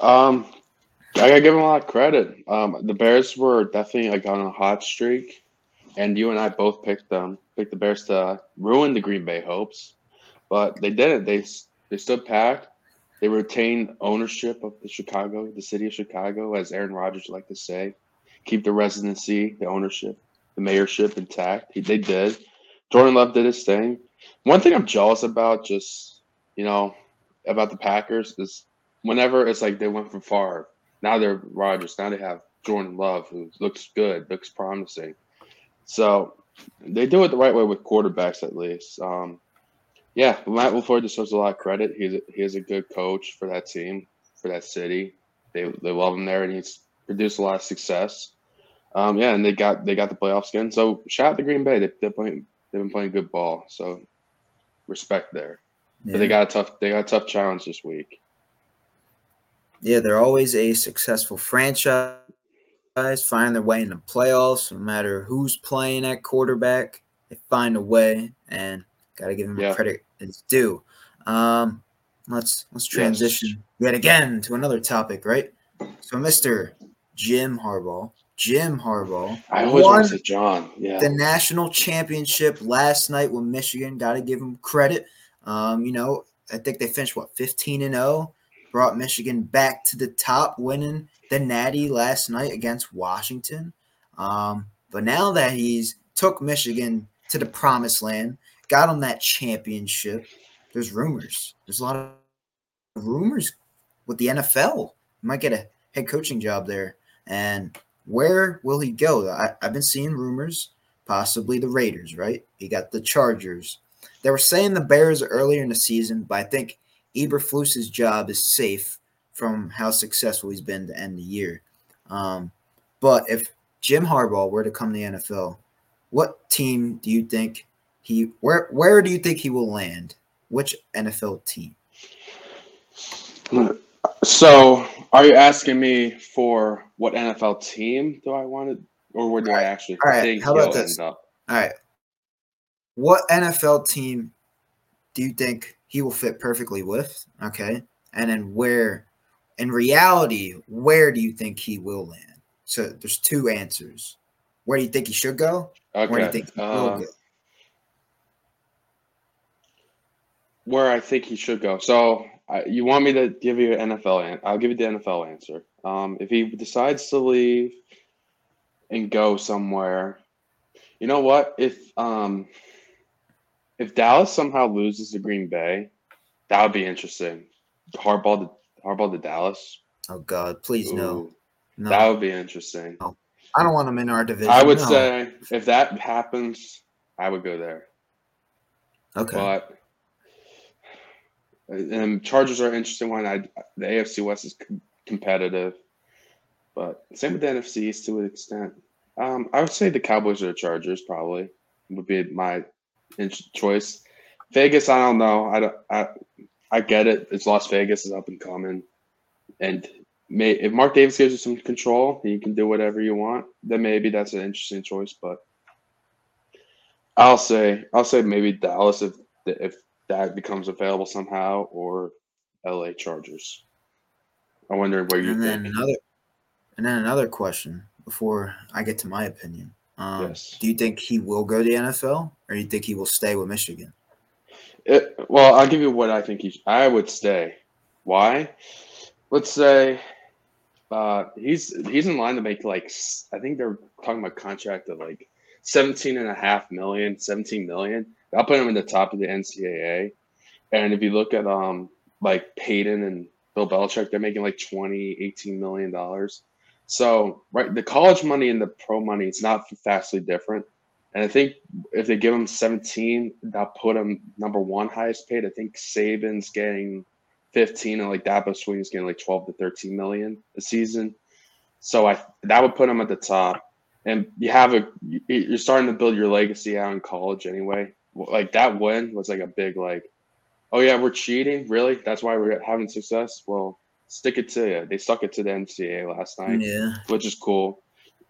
Um, I gotta give them a lot of credit. Um, the Bears were definitely like on a hot streak, and you and I both picked them, picked the Bears to ruin the Green Bay hopes, but they didn't. They they stood pat. They retained ownership of the Chicago, the city of Chicago, as Aaron Rodgers like to say, keep the residency, the ownership, the mayorship intact. He, they did. Jordan Love did his thing. One thing I'm jealous about, just you know, about the Packers is whenever it's like they went from Favre, now they're Rodgers. Now they have Jordan Love, who looks good, looks promising. So they do it the right way with quarterbacks, at least. Um, yeah, Matt LaFleur deserves a lot of credit. He's a, he is a good coach for that team, for that city. They they love him there, and he's produced a lot of success. Um, yeah, and they got they got the playoffs again. So shout out to Green Bay. They, they're playing they've been playing good ball. So respect there. But they got a tough they got a tough challenge this week. Yeah, they're always a successful franchise, Guys find their way in the playoffs, no matter who's playing at quarterback. They find a way, and got to give him Yeah. credit it's due. Um, let's let's transition yet again to another topic, right? So, Mister Jim Harbaugh, Jim Harbaugh, I always won to John. Yeah. the national championship last night with Michigan. Got to give him credit. Um, you know, I think they finished what 15 and 0, brought Michigan back to the top, winning the Natty last night against Washington. Um, but now that he's took Michigan to the promised land, got them that championship. There's rumors. There's a lot of rumors with the NFL. He might get a head coaching job there. And where will he go? I, I've been seeing rumors, possibly the Raiders, right? He got the Chargers. They were saying the Bears earlier in the season, but I think Eberflus's job is safe from how successful he's been to end the year. Um, but if Jim Harbaugh were to come to the NFL, what team do you think he where where do you think he will land? Which NFL team? So, are you asking me for what NFL team do I want to, or where do I actually All right, think how about this? end up? All right. What NFL team do you think he will fit perfectly with? Okay. And then where, in reality, where do you think he will land? So there's two answers. Where do you think he should go? Where do you think he will Um, go? Where I think he should go. So I, you want me to give you an NFL answer? I'll give you the NFL answer. Um, if he decides to leave and go somewhere, you know what? If um, if Dallas somehow loses to Green Bay, that would be interesting. Harbaugh to Harbaugh to Dallas. Oh God, please no. Ooh, No, That would be interesting. I don't want him in our division. I would no. say if that happens, I would go there. Okay. But and Chargers are an interesting one. I the AFC West is com- competitive, but same with the NFC East to an extent. Um, I would say the Cowboys or the Chargers probably would be my choice. Vegas, I don't know. I don't. I, I get it. It's Las Vegas is up and coming, and may if Mark Davis gives you some control, you can do whatever you want. Then maybe that's an interesting choice. But I'll say I'll say maybe Dallas if if that becomes available somehow, or LA Chargers. I wonder where you and then think. another, and then another question before I get to my opinion. Um, Yes. Do you think he will go to the NFL, or do you think he will stay with Michigan? It, well, I'll give you what I think he. I would stay. Why? Let's say uh, he's he's in line to make like I think they're talking about contract of like 17 and a half million, 17 million. I'll put him in the top of the NCAA. And if you look at um like Payton and Bill Belichick, they're making like 20, 18 million dollars. So right, the college money and the pro money, it's not vastly different. And I think if they give him 17, that'll put him number one highest paid. I think Saban's getting 15 and like Dabo Swinney's getting like 12 to 13 million a season. So I that would put him at the top. And you have a you're starting to build your legacy out in college anyway. Like that win was like a big like, oh yeah, we're cheating. Really? That's why we're having success. Well, stick it to you. They stuck it to the NCAA last night Yeah. which is cool.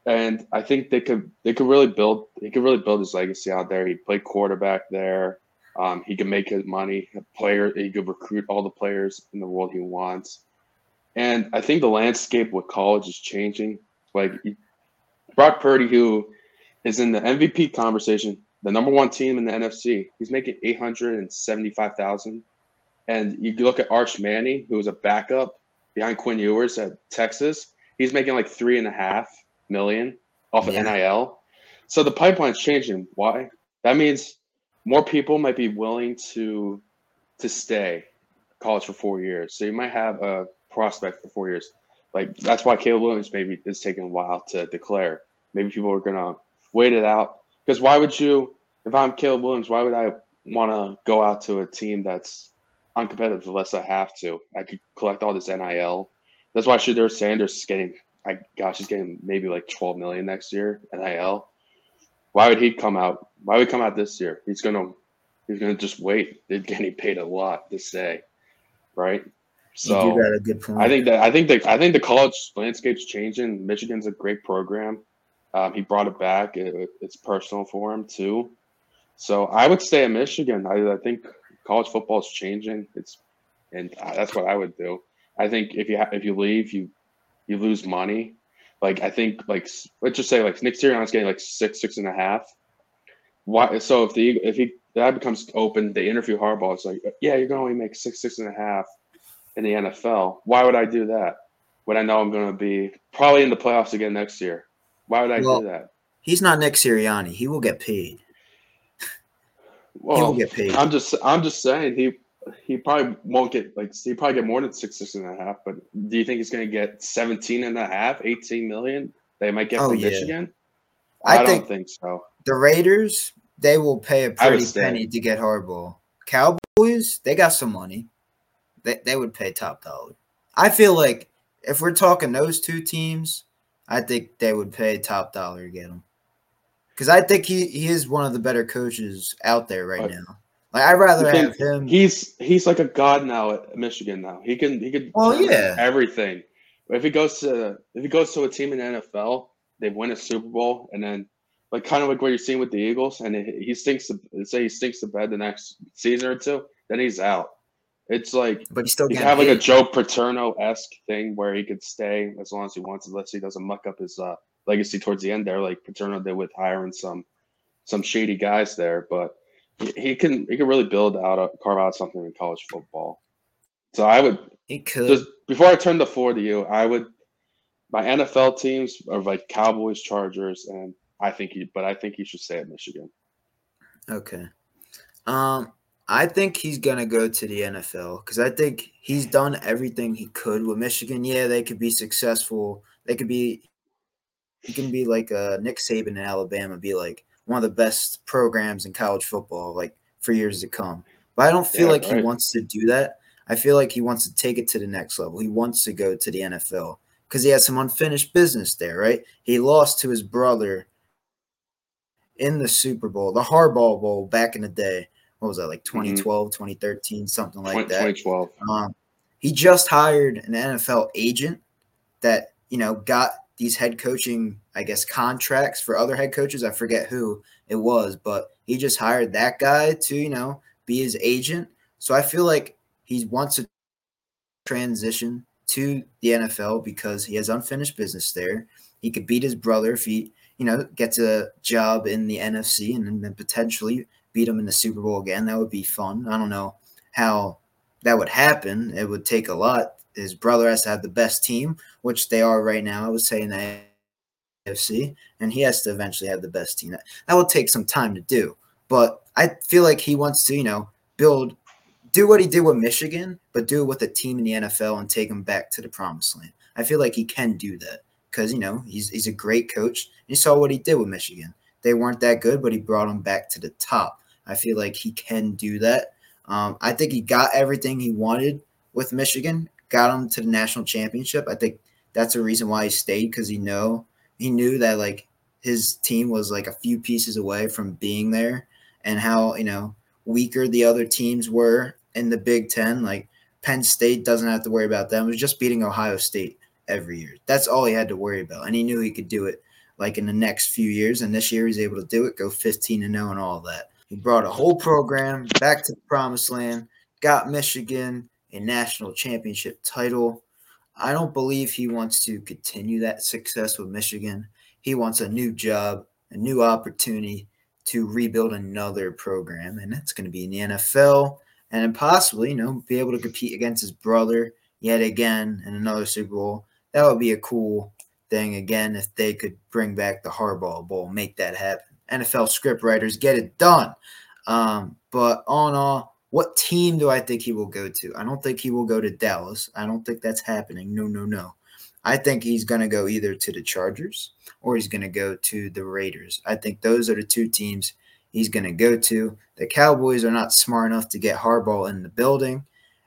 And I think they could they could really build he could really build his legacy out there. He played quarterback there. Um, he could make his money. Player he could recruit all the players in the world he wants. And I think the landscape with college is changing. Like Brock Purdy, who is in the MVP conversation, the number one team in the NFC, he's making eight hundred and seventy-five thousand. And you look at Arch Manning, who was a backup behind Quinn Ewers at Texas, he's making like three and a half million off of Yeah. NIL. So the pipeline's changing. Why? That means more people might be willing to to stay college for four years. So you might have a prospect for four years. Like that's why Caleb Williams maybe is taking a while to declare. Maybe people are gonna wait it out. Because why would you if I'm Caleb Williams, why would I wanna go out to a team that's uncompetitive unless I have to? I could collect all this NIL. That's why Shedeur Sanders is getting I gosh, he's getting maybe like 12 million next year NIL. Why would he come out? Why would he come out this year? He's gonna he's gonna just wait. They're getting paid a lot to stay, right? So do got a good point. I think that I think that I think the college landscape's changing. Michigan's a great program. Um, he brought it back. It, it's personal for him too. So I would stay at Michigan. I, I think college football is changing. It's and that's what I would do. I think if you ha- if you leave, you you lose money. Like I think like let's just say like Nick Sirianni's getting like six six and a half. Why? So if the if he that becomes open, they interview Harbaugh. It's like yeah, you're to only make six six and a half in the NFL. Why would I do that when I know I'm to be probably in the playoffs again next year? Why would I Well, do that? He's not Nick Sirianni. He will get paid. he will get paid. I'm just I'm just saying he he probably won't get like he probably get more than six six and a half. But do you think he's going to get 17 and a half, 18 million? They might get Oh, from yeah. Michigan. I I, think- don't think so. the Raiders, they will pay a pretty penny to get Harbaugh. Cowboys, they got some money. They, they would pay top dollar. I feel like if we're talking those two teams, I think they would pay top dollar to get him. Because I think he, he is one of the better coaches out there right now. Like I'd rather have him. He's he's like a god now at Michigan. Now he can he can. Oh, yeah. everything. If he goes to if he goes to a team in the NFL, they win a Super Bowl, and then like kind of like what you're seeing with the Eagles, and he he stinks. The, say he stinks the bed the next season or two, then he's out. It's like but he's still could have like a. Joe Paterno esque thing where he could stay as long as he wants, unless he doesn't muck up his uh, legacy towards the end there, like Paterno did with hiring some some shady guys there. But he can he can really build out a carve out something in college football. So I would he could just before I turn the floor to you, I would my NFL teams are like Cowboys, Chargers, and I think he but I think he should stay at Michigan. Okay. Um I think he's gonna go to the NFL because I think he's done everything he could with Michigan. Yeah, they could be successful. They could be he can be like a Nick Saban in Alabama, be like one of the best programs in college football, like for years to come. But I don't feel Yeah, like he wants to do that. I feel like he wants to take it to the next level. He wants to go to the NFL because he has some unfinished business there, right? He lost to his brother in the Super Bowl, the Harbaugh Bowl back in the day. What was that, like 2012, 2013, something like 20- that? 2012. Um, he just hired an NFL agent that you know got these head coaching, I guess, contracts for other head coaches. I forget who it was, but he just hired that guy to you know be his agent. So I feel like he wants to transition to the NFL because he has unfinished business there. He could beat his brother if he you know gets a job in the NFC and then potentially beat him in the Super Bowl again. That would be fun. I don't know how that would happen. It would take a lot. His brother has to have the best team, which they are right now. I was saying the AFC, and he has to eventually have the best team. That, that will take some time to do. But I feel like he wants to, you know, build, do what he did with Michigan, but do it with a team in the NFL and take him back to the promised land. I feel like he can do that because, you know, he's, he's a great coach. You saw what he did with Michigan. They weren't that good, but he brought them back to the top. I feel like he can do that. Um, I think he got everything he wanted with Michigan, got him to the national championship. I think that's a reason why he stayed because he know he knew that like his team was like a few pieces away from being there, and how you know weaker the other teams were in the Big Ten. Like Penn State doesn't have to worry about them; it was just beating Ohio State every year. That's all he had to worry about, and he knew he could do it like in the next few years. And this year he's able to do it, go 15 and 0 and all that. He brought a whole program back to the promised land, got Michigan a national championship title. I don't believe he wants to continue that success with Michigan. He wants a new job, a new opportunity to rebuild another program, and that's going to be in the NFL, and possibly, you know, be able to compete against his brother yet again in another Super Bowl. That would be a cool thing again if they could bring back the Harbaugh Bowl, make that happen. NFL script writers get it done. Um, but all in all, what team do I think he will go to? I don't think he will go to Dallas. I don't think that's happening. No, no, no. I think he's going to go either to the Chargers or he's going to go to the Raiders. I think those are the two teams he's going to go to. The Cowboys are not smart enough to get Harbaugh in the building.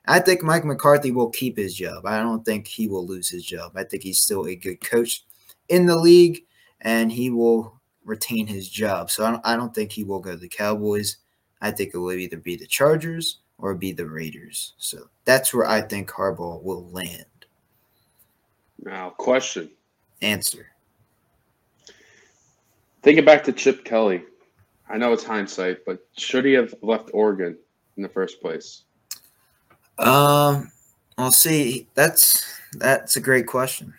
I think Mike McCarthy will keep his job. I don't think he will lose his job. I think he's still a good coach in the league and he will retain his job. So I don't, I don't think he will go to the Cowboys. I think it will either be the Chargers or be the Raiders. So that's where I think Harbaugh will land. Now, question. Answer. Thinking back to Chip Kelly, I know it's hindsight, but should he have left Oregon in the first place? Um, well, see, that's that's a great question.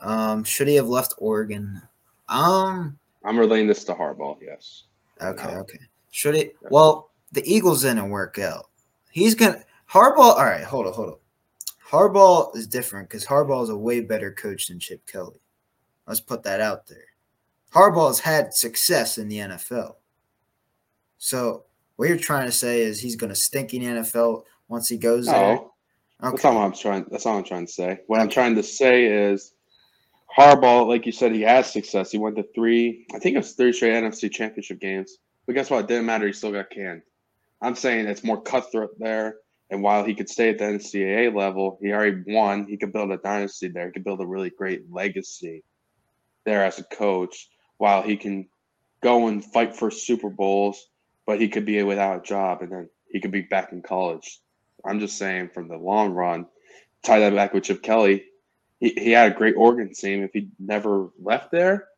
Um, should he have left Oregon? Um, I'm relaying this to Harbaugh. Yes. okay, No. okay. Should it? Well, the Eagles didn't work out. He's gonna Harbaugh. All right, hold on, hold on. Harbaugh is different because Harbaugh is a way better coach than Chip Kelly. Let's put that out there. Harbaugh has had success in the NFL. So what you're trying to say is he's going to stink in the NFL once he goes there. No, that's what I'm trying. That's what I'm trying to say. What I'm trying to say is Harbaugh, like you said, he has success. He went to three, I think it was three straight NFC Championship games. But guess what? It didn't matter. He still got canned. I'm saying it's more cutthroat there. And while he could stay at the NCAA level, he already won. He could build a dynasty there. He could build a really great legacy there as a coach. While he can go and fight for Super Bowls, but he could be without a job, and then he could be back in college. I'm just saying, from the long run, tie that back with Chip Kelly. He, he had a great Oregon team. If he never left there,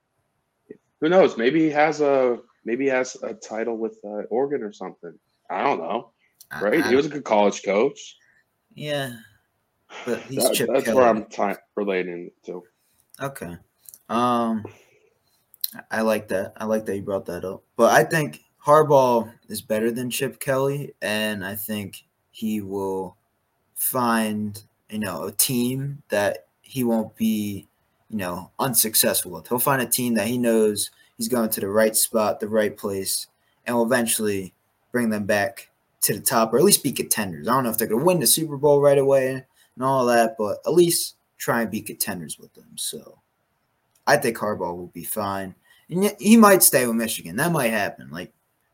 who knows? Maybe he has a maybe he has a title with uh, Oregon or something. I don't know. Right? I- He was a good college coach. yeah, but he's That- Chip that's Kelly. where I'm ty- relating to. Okay. Um I like that. I like that you brought that up. But I think Harbaugh is better than Chip Kelly, and I think he will find you know a team that he won't be you know unsuccessful with. He'll find a team that he knows he's going to the right spot, the right place, and will eventually bring them back to the top or at least be contenders. I don't know if they're going to win the Super Bowl right away and all that, but at least try and be contenders with them. So I think Harbaugh will be fine. And he might stay with Michigan. That might happen. Like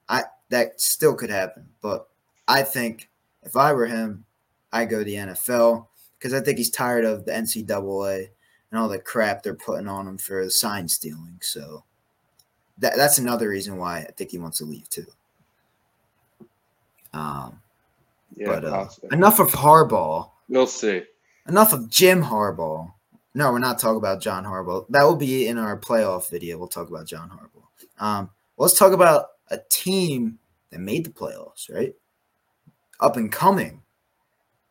I that still could happen. But I think if I were him, I go to the NFL because I think he's tired of the NCAA and all the crap they're putting on him for the sign stealing. So that that's another reason why I think he wants to leave too. Um, yeah, but uh, enough of Harbaugh. We'll see. Enough of Jim Harbaugh. No, we're not talking about John Harbaugh. That will be in our playoff video. We'll talk about John Harbaugh. Um, let's talk about a team that made the playoffs, right? Up and coming.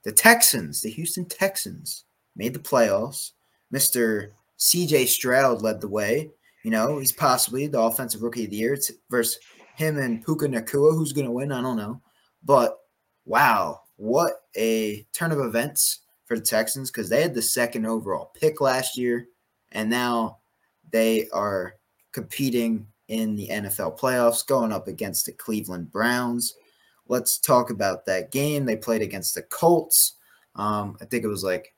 The Texans, the Houston Texans, made the playoffs. Mr. CJ Stroud led the way. You know, he's possibly the offensive rookie of the year. It's versus him and Puka Nacua. Who's going to win? I don't know. But wow, what a turn of events for the Texans because they had the second overall pick last year, and now they are competing in the NFL playoffs, going up against the Cleveland Browns. Let's talk about that game. They played against the Colts. Um, I think it was like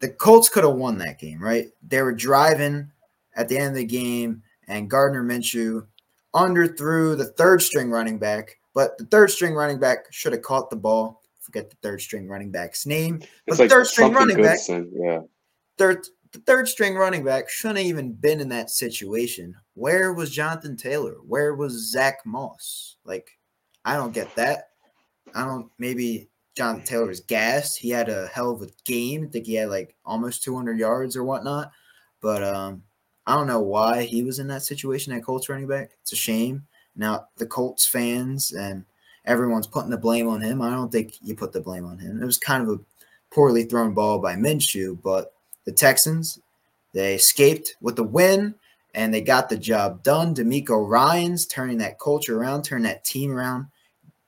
the Colts could have won that game, right? They were driving at the end of the game, and Gardner Minshew underthrew the third string running back, but the third string running back should have caught the ball. Forget the third string running back's name. But like third string running back, yeah. Third the third string running back shouldn't have even been in that situation. Where was Jonathan Taylor? Where was Zach Moss? Like, I don't get that. I don't. Maybe John Taylor was gassed. He had a hell of a game. I think he had like almost 200 yards or whatnot. But um, I don't know why he was in that situation at Colts running back. It's a shame. Now the Colts fans and everyone's putting the blame on him. I don't think you put the blame on him. It was kind of a poorly thrown ball by Minshew, but the Texans they escaped with the win and they got the job done. DeMeco Ryans turning that culture around, turning that team around,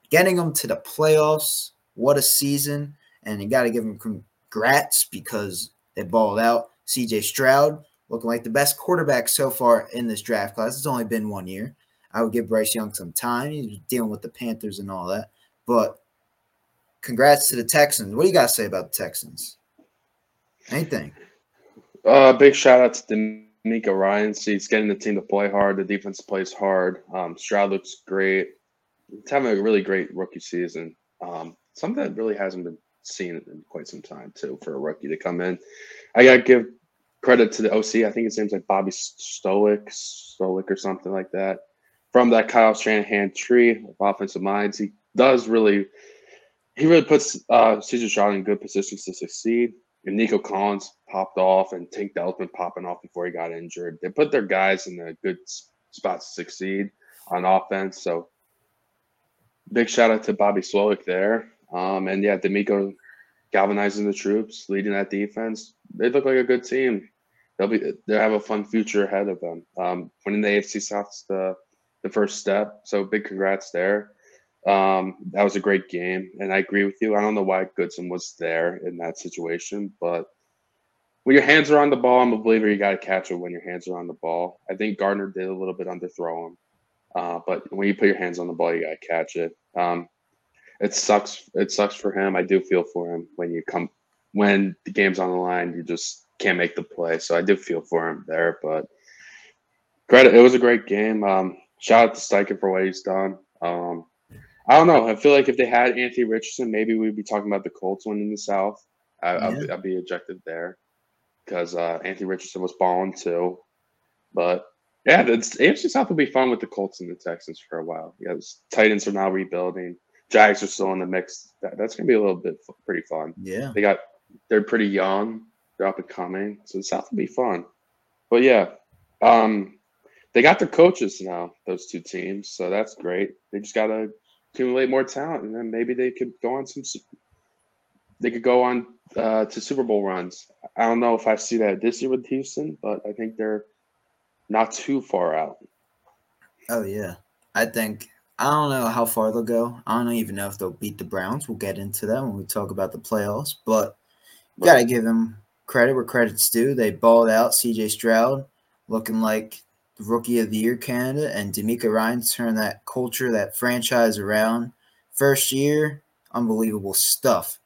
getting them to the playoffs. What a season! And you got to give them congrats because they balled out. CJ Stroud looking like the best quarterback so far in this draft class. It's only been one year. I would give Bryce Young some time. He's dealing with the Panthers and all that. But congrats to the Texans. What do you got to say about the Texans? Anything? Uh, big shout out to DeMeco Ryan. He's getting the team to play hard. The defense plays hard. Um, Stroud looks great. He's having a really great rookie season. Um, something that really hasn't been seen in quite some time, too, for a rookie to come in. I got to give credit to the OC. I think his name's like Bobby Stoic, Stolik or something like that from that Kyle Shanahan tree of offensive minds. He does really, he really puts uh, Caesar Stroud in good positions to succeed. And Nico Collins popped off, and Tank Dell's been popping off before he got injured. They put their guys in a good spot to succeed on offense. So big shout out to Bobby Slowik there. Um, and yeah, DeMeco galvanizing the troops, leading that defense. They look like a good team. They'll be they'll have a fun future ahead of them. Um, winning the AFC South's the the first step. So big congrats there. Um, that was a great game, and I agree with you. I don't know why Goodson was there in that situation, but when your hands are on the ball, I'm a believer you got to catch it when your hands are on the ball. I think Gardner did a little bit underthrow him, uh, but when you put your hands on the ball, you got to catch it. Um, it sucks. It sucks for him. I do feel for him when you come when the game's on the line. You just can't make the play. So I do feel for him there, but credit. It was a great game. Um, shout out to Steichen for what he's done. Um, I don't know. I feel like if they had Anthony Richardson, maybe we'd be talking about the Colts winning the South. I, yeah. I'd, I'd, be ejected there because uh, Anthony Richardson was balling too. But yeah, the AFC South will be fun with the Colts and the Texans for a while. Yeah, the Titans are now rebuilding. Jags are still in the mix. That, that's gonna be a little bit f- pretty fun. Yeah, they got they're pretty young. They're up and coming, so the South will be fun. But yeah, um, they got their coaches now, those two teams. So that's great. They just got to accumulate more talent, and then maybe they could go on some. They could go on uh, to Super Bowl runs. I don't know if I see that this year with Houston, but I think they're not too far out. Oh yeah, I think I don't know how far they'll go. I don't even know if they'll beat the Browns. We'll get into that when we talk about the playoffs. But you gotta give them credit where credit's due. They balled out. C.J. Stroud looking like the rookie of the year candidate, and DeMeco Ryan turned that culture, that franchise around. First year, unbelievable stuff.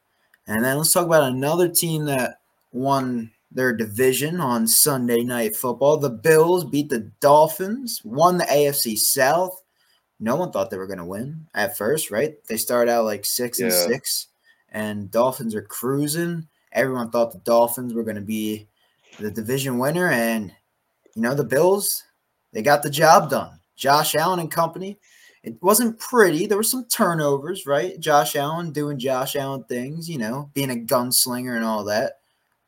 And then let's talk about another team that won their division on Sunday Night Football. The Bills beat the Dolphins, won the AFC South. No one thought they were going to win at first, right? They started out like six and six, and Dolphins are cruising. Everyone thought the Dolphins were going to be the division winner, and you know the Bills, they got the job done. Josh Allen and company. It wasn't pretty. There were some turnovers, right? Josh Allen doing Josh Allen things, you know, being a gunslinger and all that.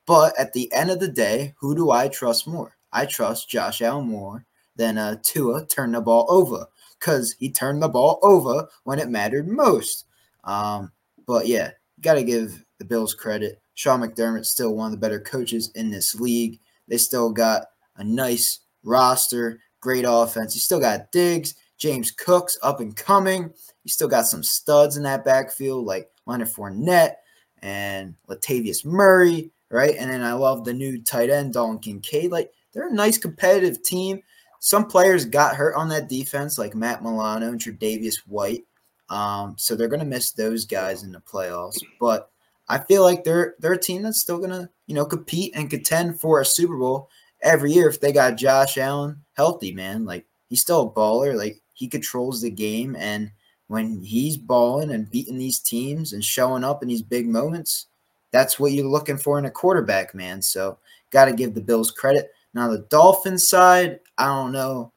But at the end of the day, who do I trust more? I trust Josh Allen more than uh, Tua turned the ball over because he turned the ball over when it mattered most. Um, but yeah, got to give the Bills credit. Sean McDermott's still one of the better coaches in this league. They still got a nice roster, great offense. You still got Diggs, James Cook's up and coming. You still got some studs in that backfield like Leonard Fournette and Latavius Murray, right? And then I love the new tight end, Dalton Kincaid. Like they're a nice competitive team. Some players got hurt on that defense, like Matt Milano and Tre'Davious White. Um, so they're gonna miss those guys in the playoffs. But I feel like they're they're a team that's still gonna, you know, compete and contend for a Super Bowl every year if they got Josh Allen healthy, man. Like he's still a baller. Like he controls the game and when he's balling and beating these teams and showing up in these big moments, that's what you're looking for in a quarterback, man. So got to give the Bills credit. Now the Dolphins side, I don't know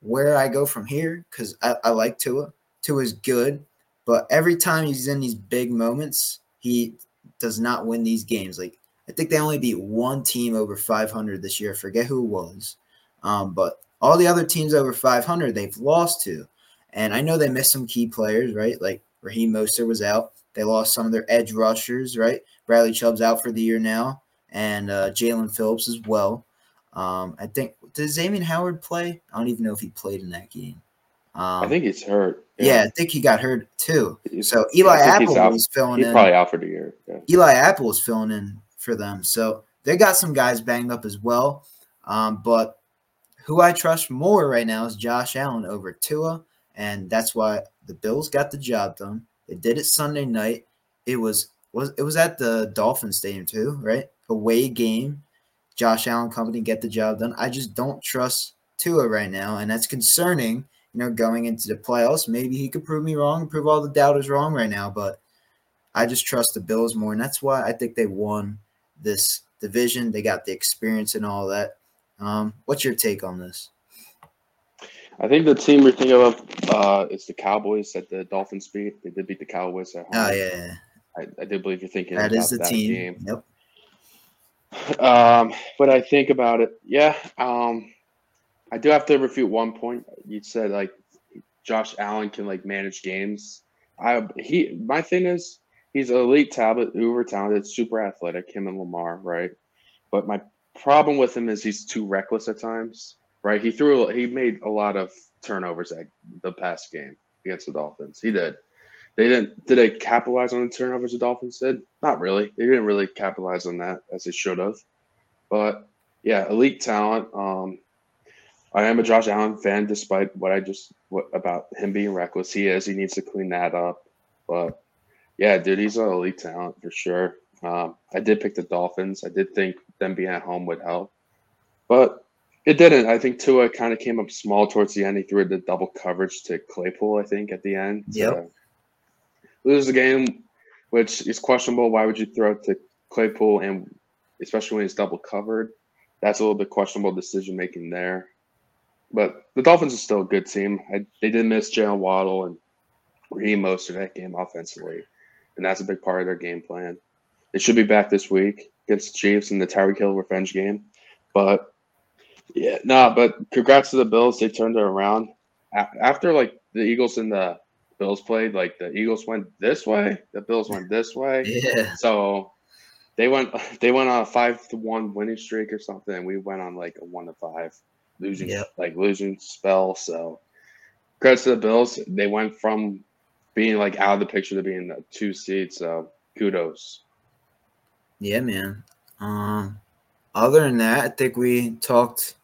where I go from here because I, I like Tua. Tua is good, but every time he's in these big moments, he does not win these games. Like I think they only beat one team over 500 this year. I forget who it was, um, but all the other teams over 500 they've lost to. And I know they missed some key players, right? Like Raheem Mostert was out. They lost some of their edge rushers, right? Bradley Chubb's out for the year now, and uh, Jaelan Phillips as well. Um, I think does Xavier Howard play? I don't even know if he played in that game. Um, I think he's hurt. yeah. I think he got hurt too. So Eli I think he's Apple was filling He's in. probably out for the year. Yeah. Eli Apple is filling in for them. So they got some guys banged up as well. Um, but who I trust more right now is Josh Allen over Tua. And that's why the Bills got the job done. They did it Sunday night. It was was it was at the Dolphin Stadium too, right? Away game. Josh Allen company get the job done. I just don't trust Tua right now, and that's concerning. You know, going into the playoffs, maybe he could prove me wrong, prove all the doubters wrong right now, but I just trust the Bills more, and that's why I think they won this division. They got the experience and all that. Um, what's your take on this? I think the team we're thinking of uh, is the Cowboys that the Dolphins beat. They did beat the Cowboys at home. Oh yeah, yeah. I, I do believe you're thinking that about is the that team. game. Yep. Um, but I think about it, yeah. Um, I do have to refute one point. You said like Josh Allen can like manage games. I he my thing is he's elite talent, uber talented, super athletic. Him and Lamar, right? But my problem with him is he's too reckless at times. Right? He threw he made a lot of turnovers at the past game against the Dolphins. He did. They didn't. Did they capitalize on the turnovers the Dolphins did? Not really. They didn't really capitalize on that as they should have. But yeah, elite talent. Um, I am a Josh Allen fan, despite what I just what about him being reckless. He is. He needs to clean that up. But yeah, dude, he's an elite talent for sure. Um, I did pick the Dolphins. I did think them being at home would help, but it didn't. I think Tua kind of came up small towards the end. He threw the double coverage to Claypool. I think at the end. Yep. to lose the game, which is questionable. Why would you throw it to Claypool and especially when he's double covered? That's a little bit questionable decision making there. But the Dolphins are still a good team. I, they did miss Jaylen Waddle and Raheem most of that game offensively, and that's a big part of their game plan. They should be back this week against the Chiefs in the Tyreek Hill revenge game. But yeah, no, but congrats to the Bills. They turned it around after like the Eagles and the Bills played. Like the Eagles went this way, the Bills went this way. Yeah. So they went they went on a five to one winning streak or something, and we went on like a one to five losing Yep. like losing spell. So credit to the Bills. They went from being like out of the picture to being the two seeds. So kudos. Yeah, man. Um, other than that, I think we talked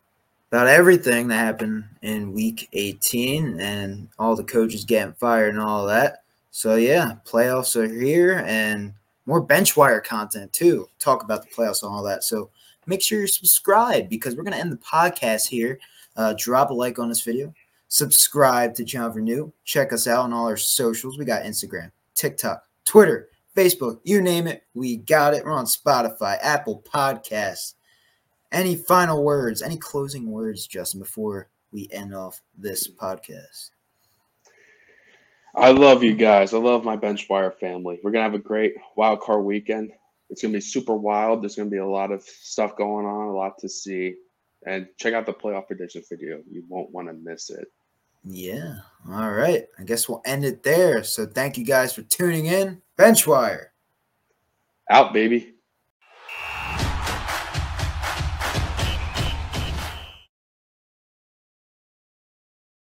about everything that happened in week 18 and all the coaches getting fired and all that. So yeah, playoffs are here and more Benchwire content too. Talk about the playoffs and all that. So make sure you're subscribed because we're gonna end the podcast here. Uh, drop a like on this video. Subscribe to John New. Check us out on all our socials. We got Instagram, TikTok, Twitter, Facebook, you name it, we got it. We're on Spotify, Apple Podcasts. Any final words, any closing words, Justin, before we end off this podcast? I love you guys. I love my Benchwire family. We're gonna have a great wild card weekend. It's gonna be super wild. There's gonna be a lot of stuff going on, a lot to see. And check out the playoff predictions video. You won't want to miss it. Yeah. All right. I guess we'll end it there. So thank you guys for tuning in. Benchwire. Out, baby.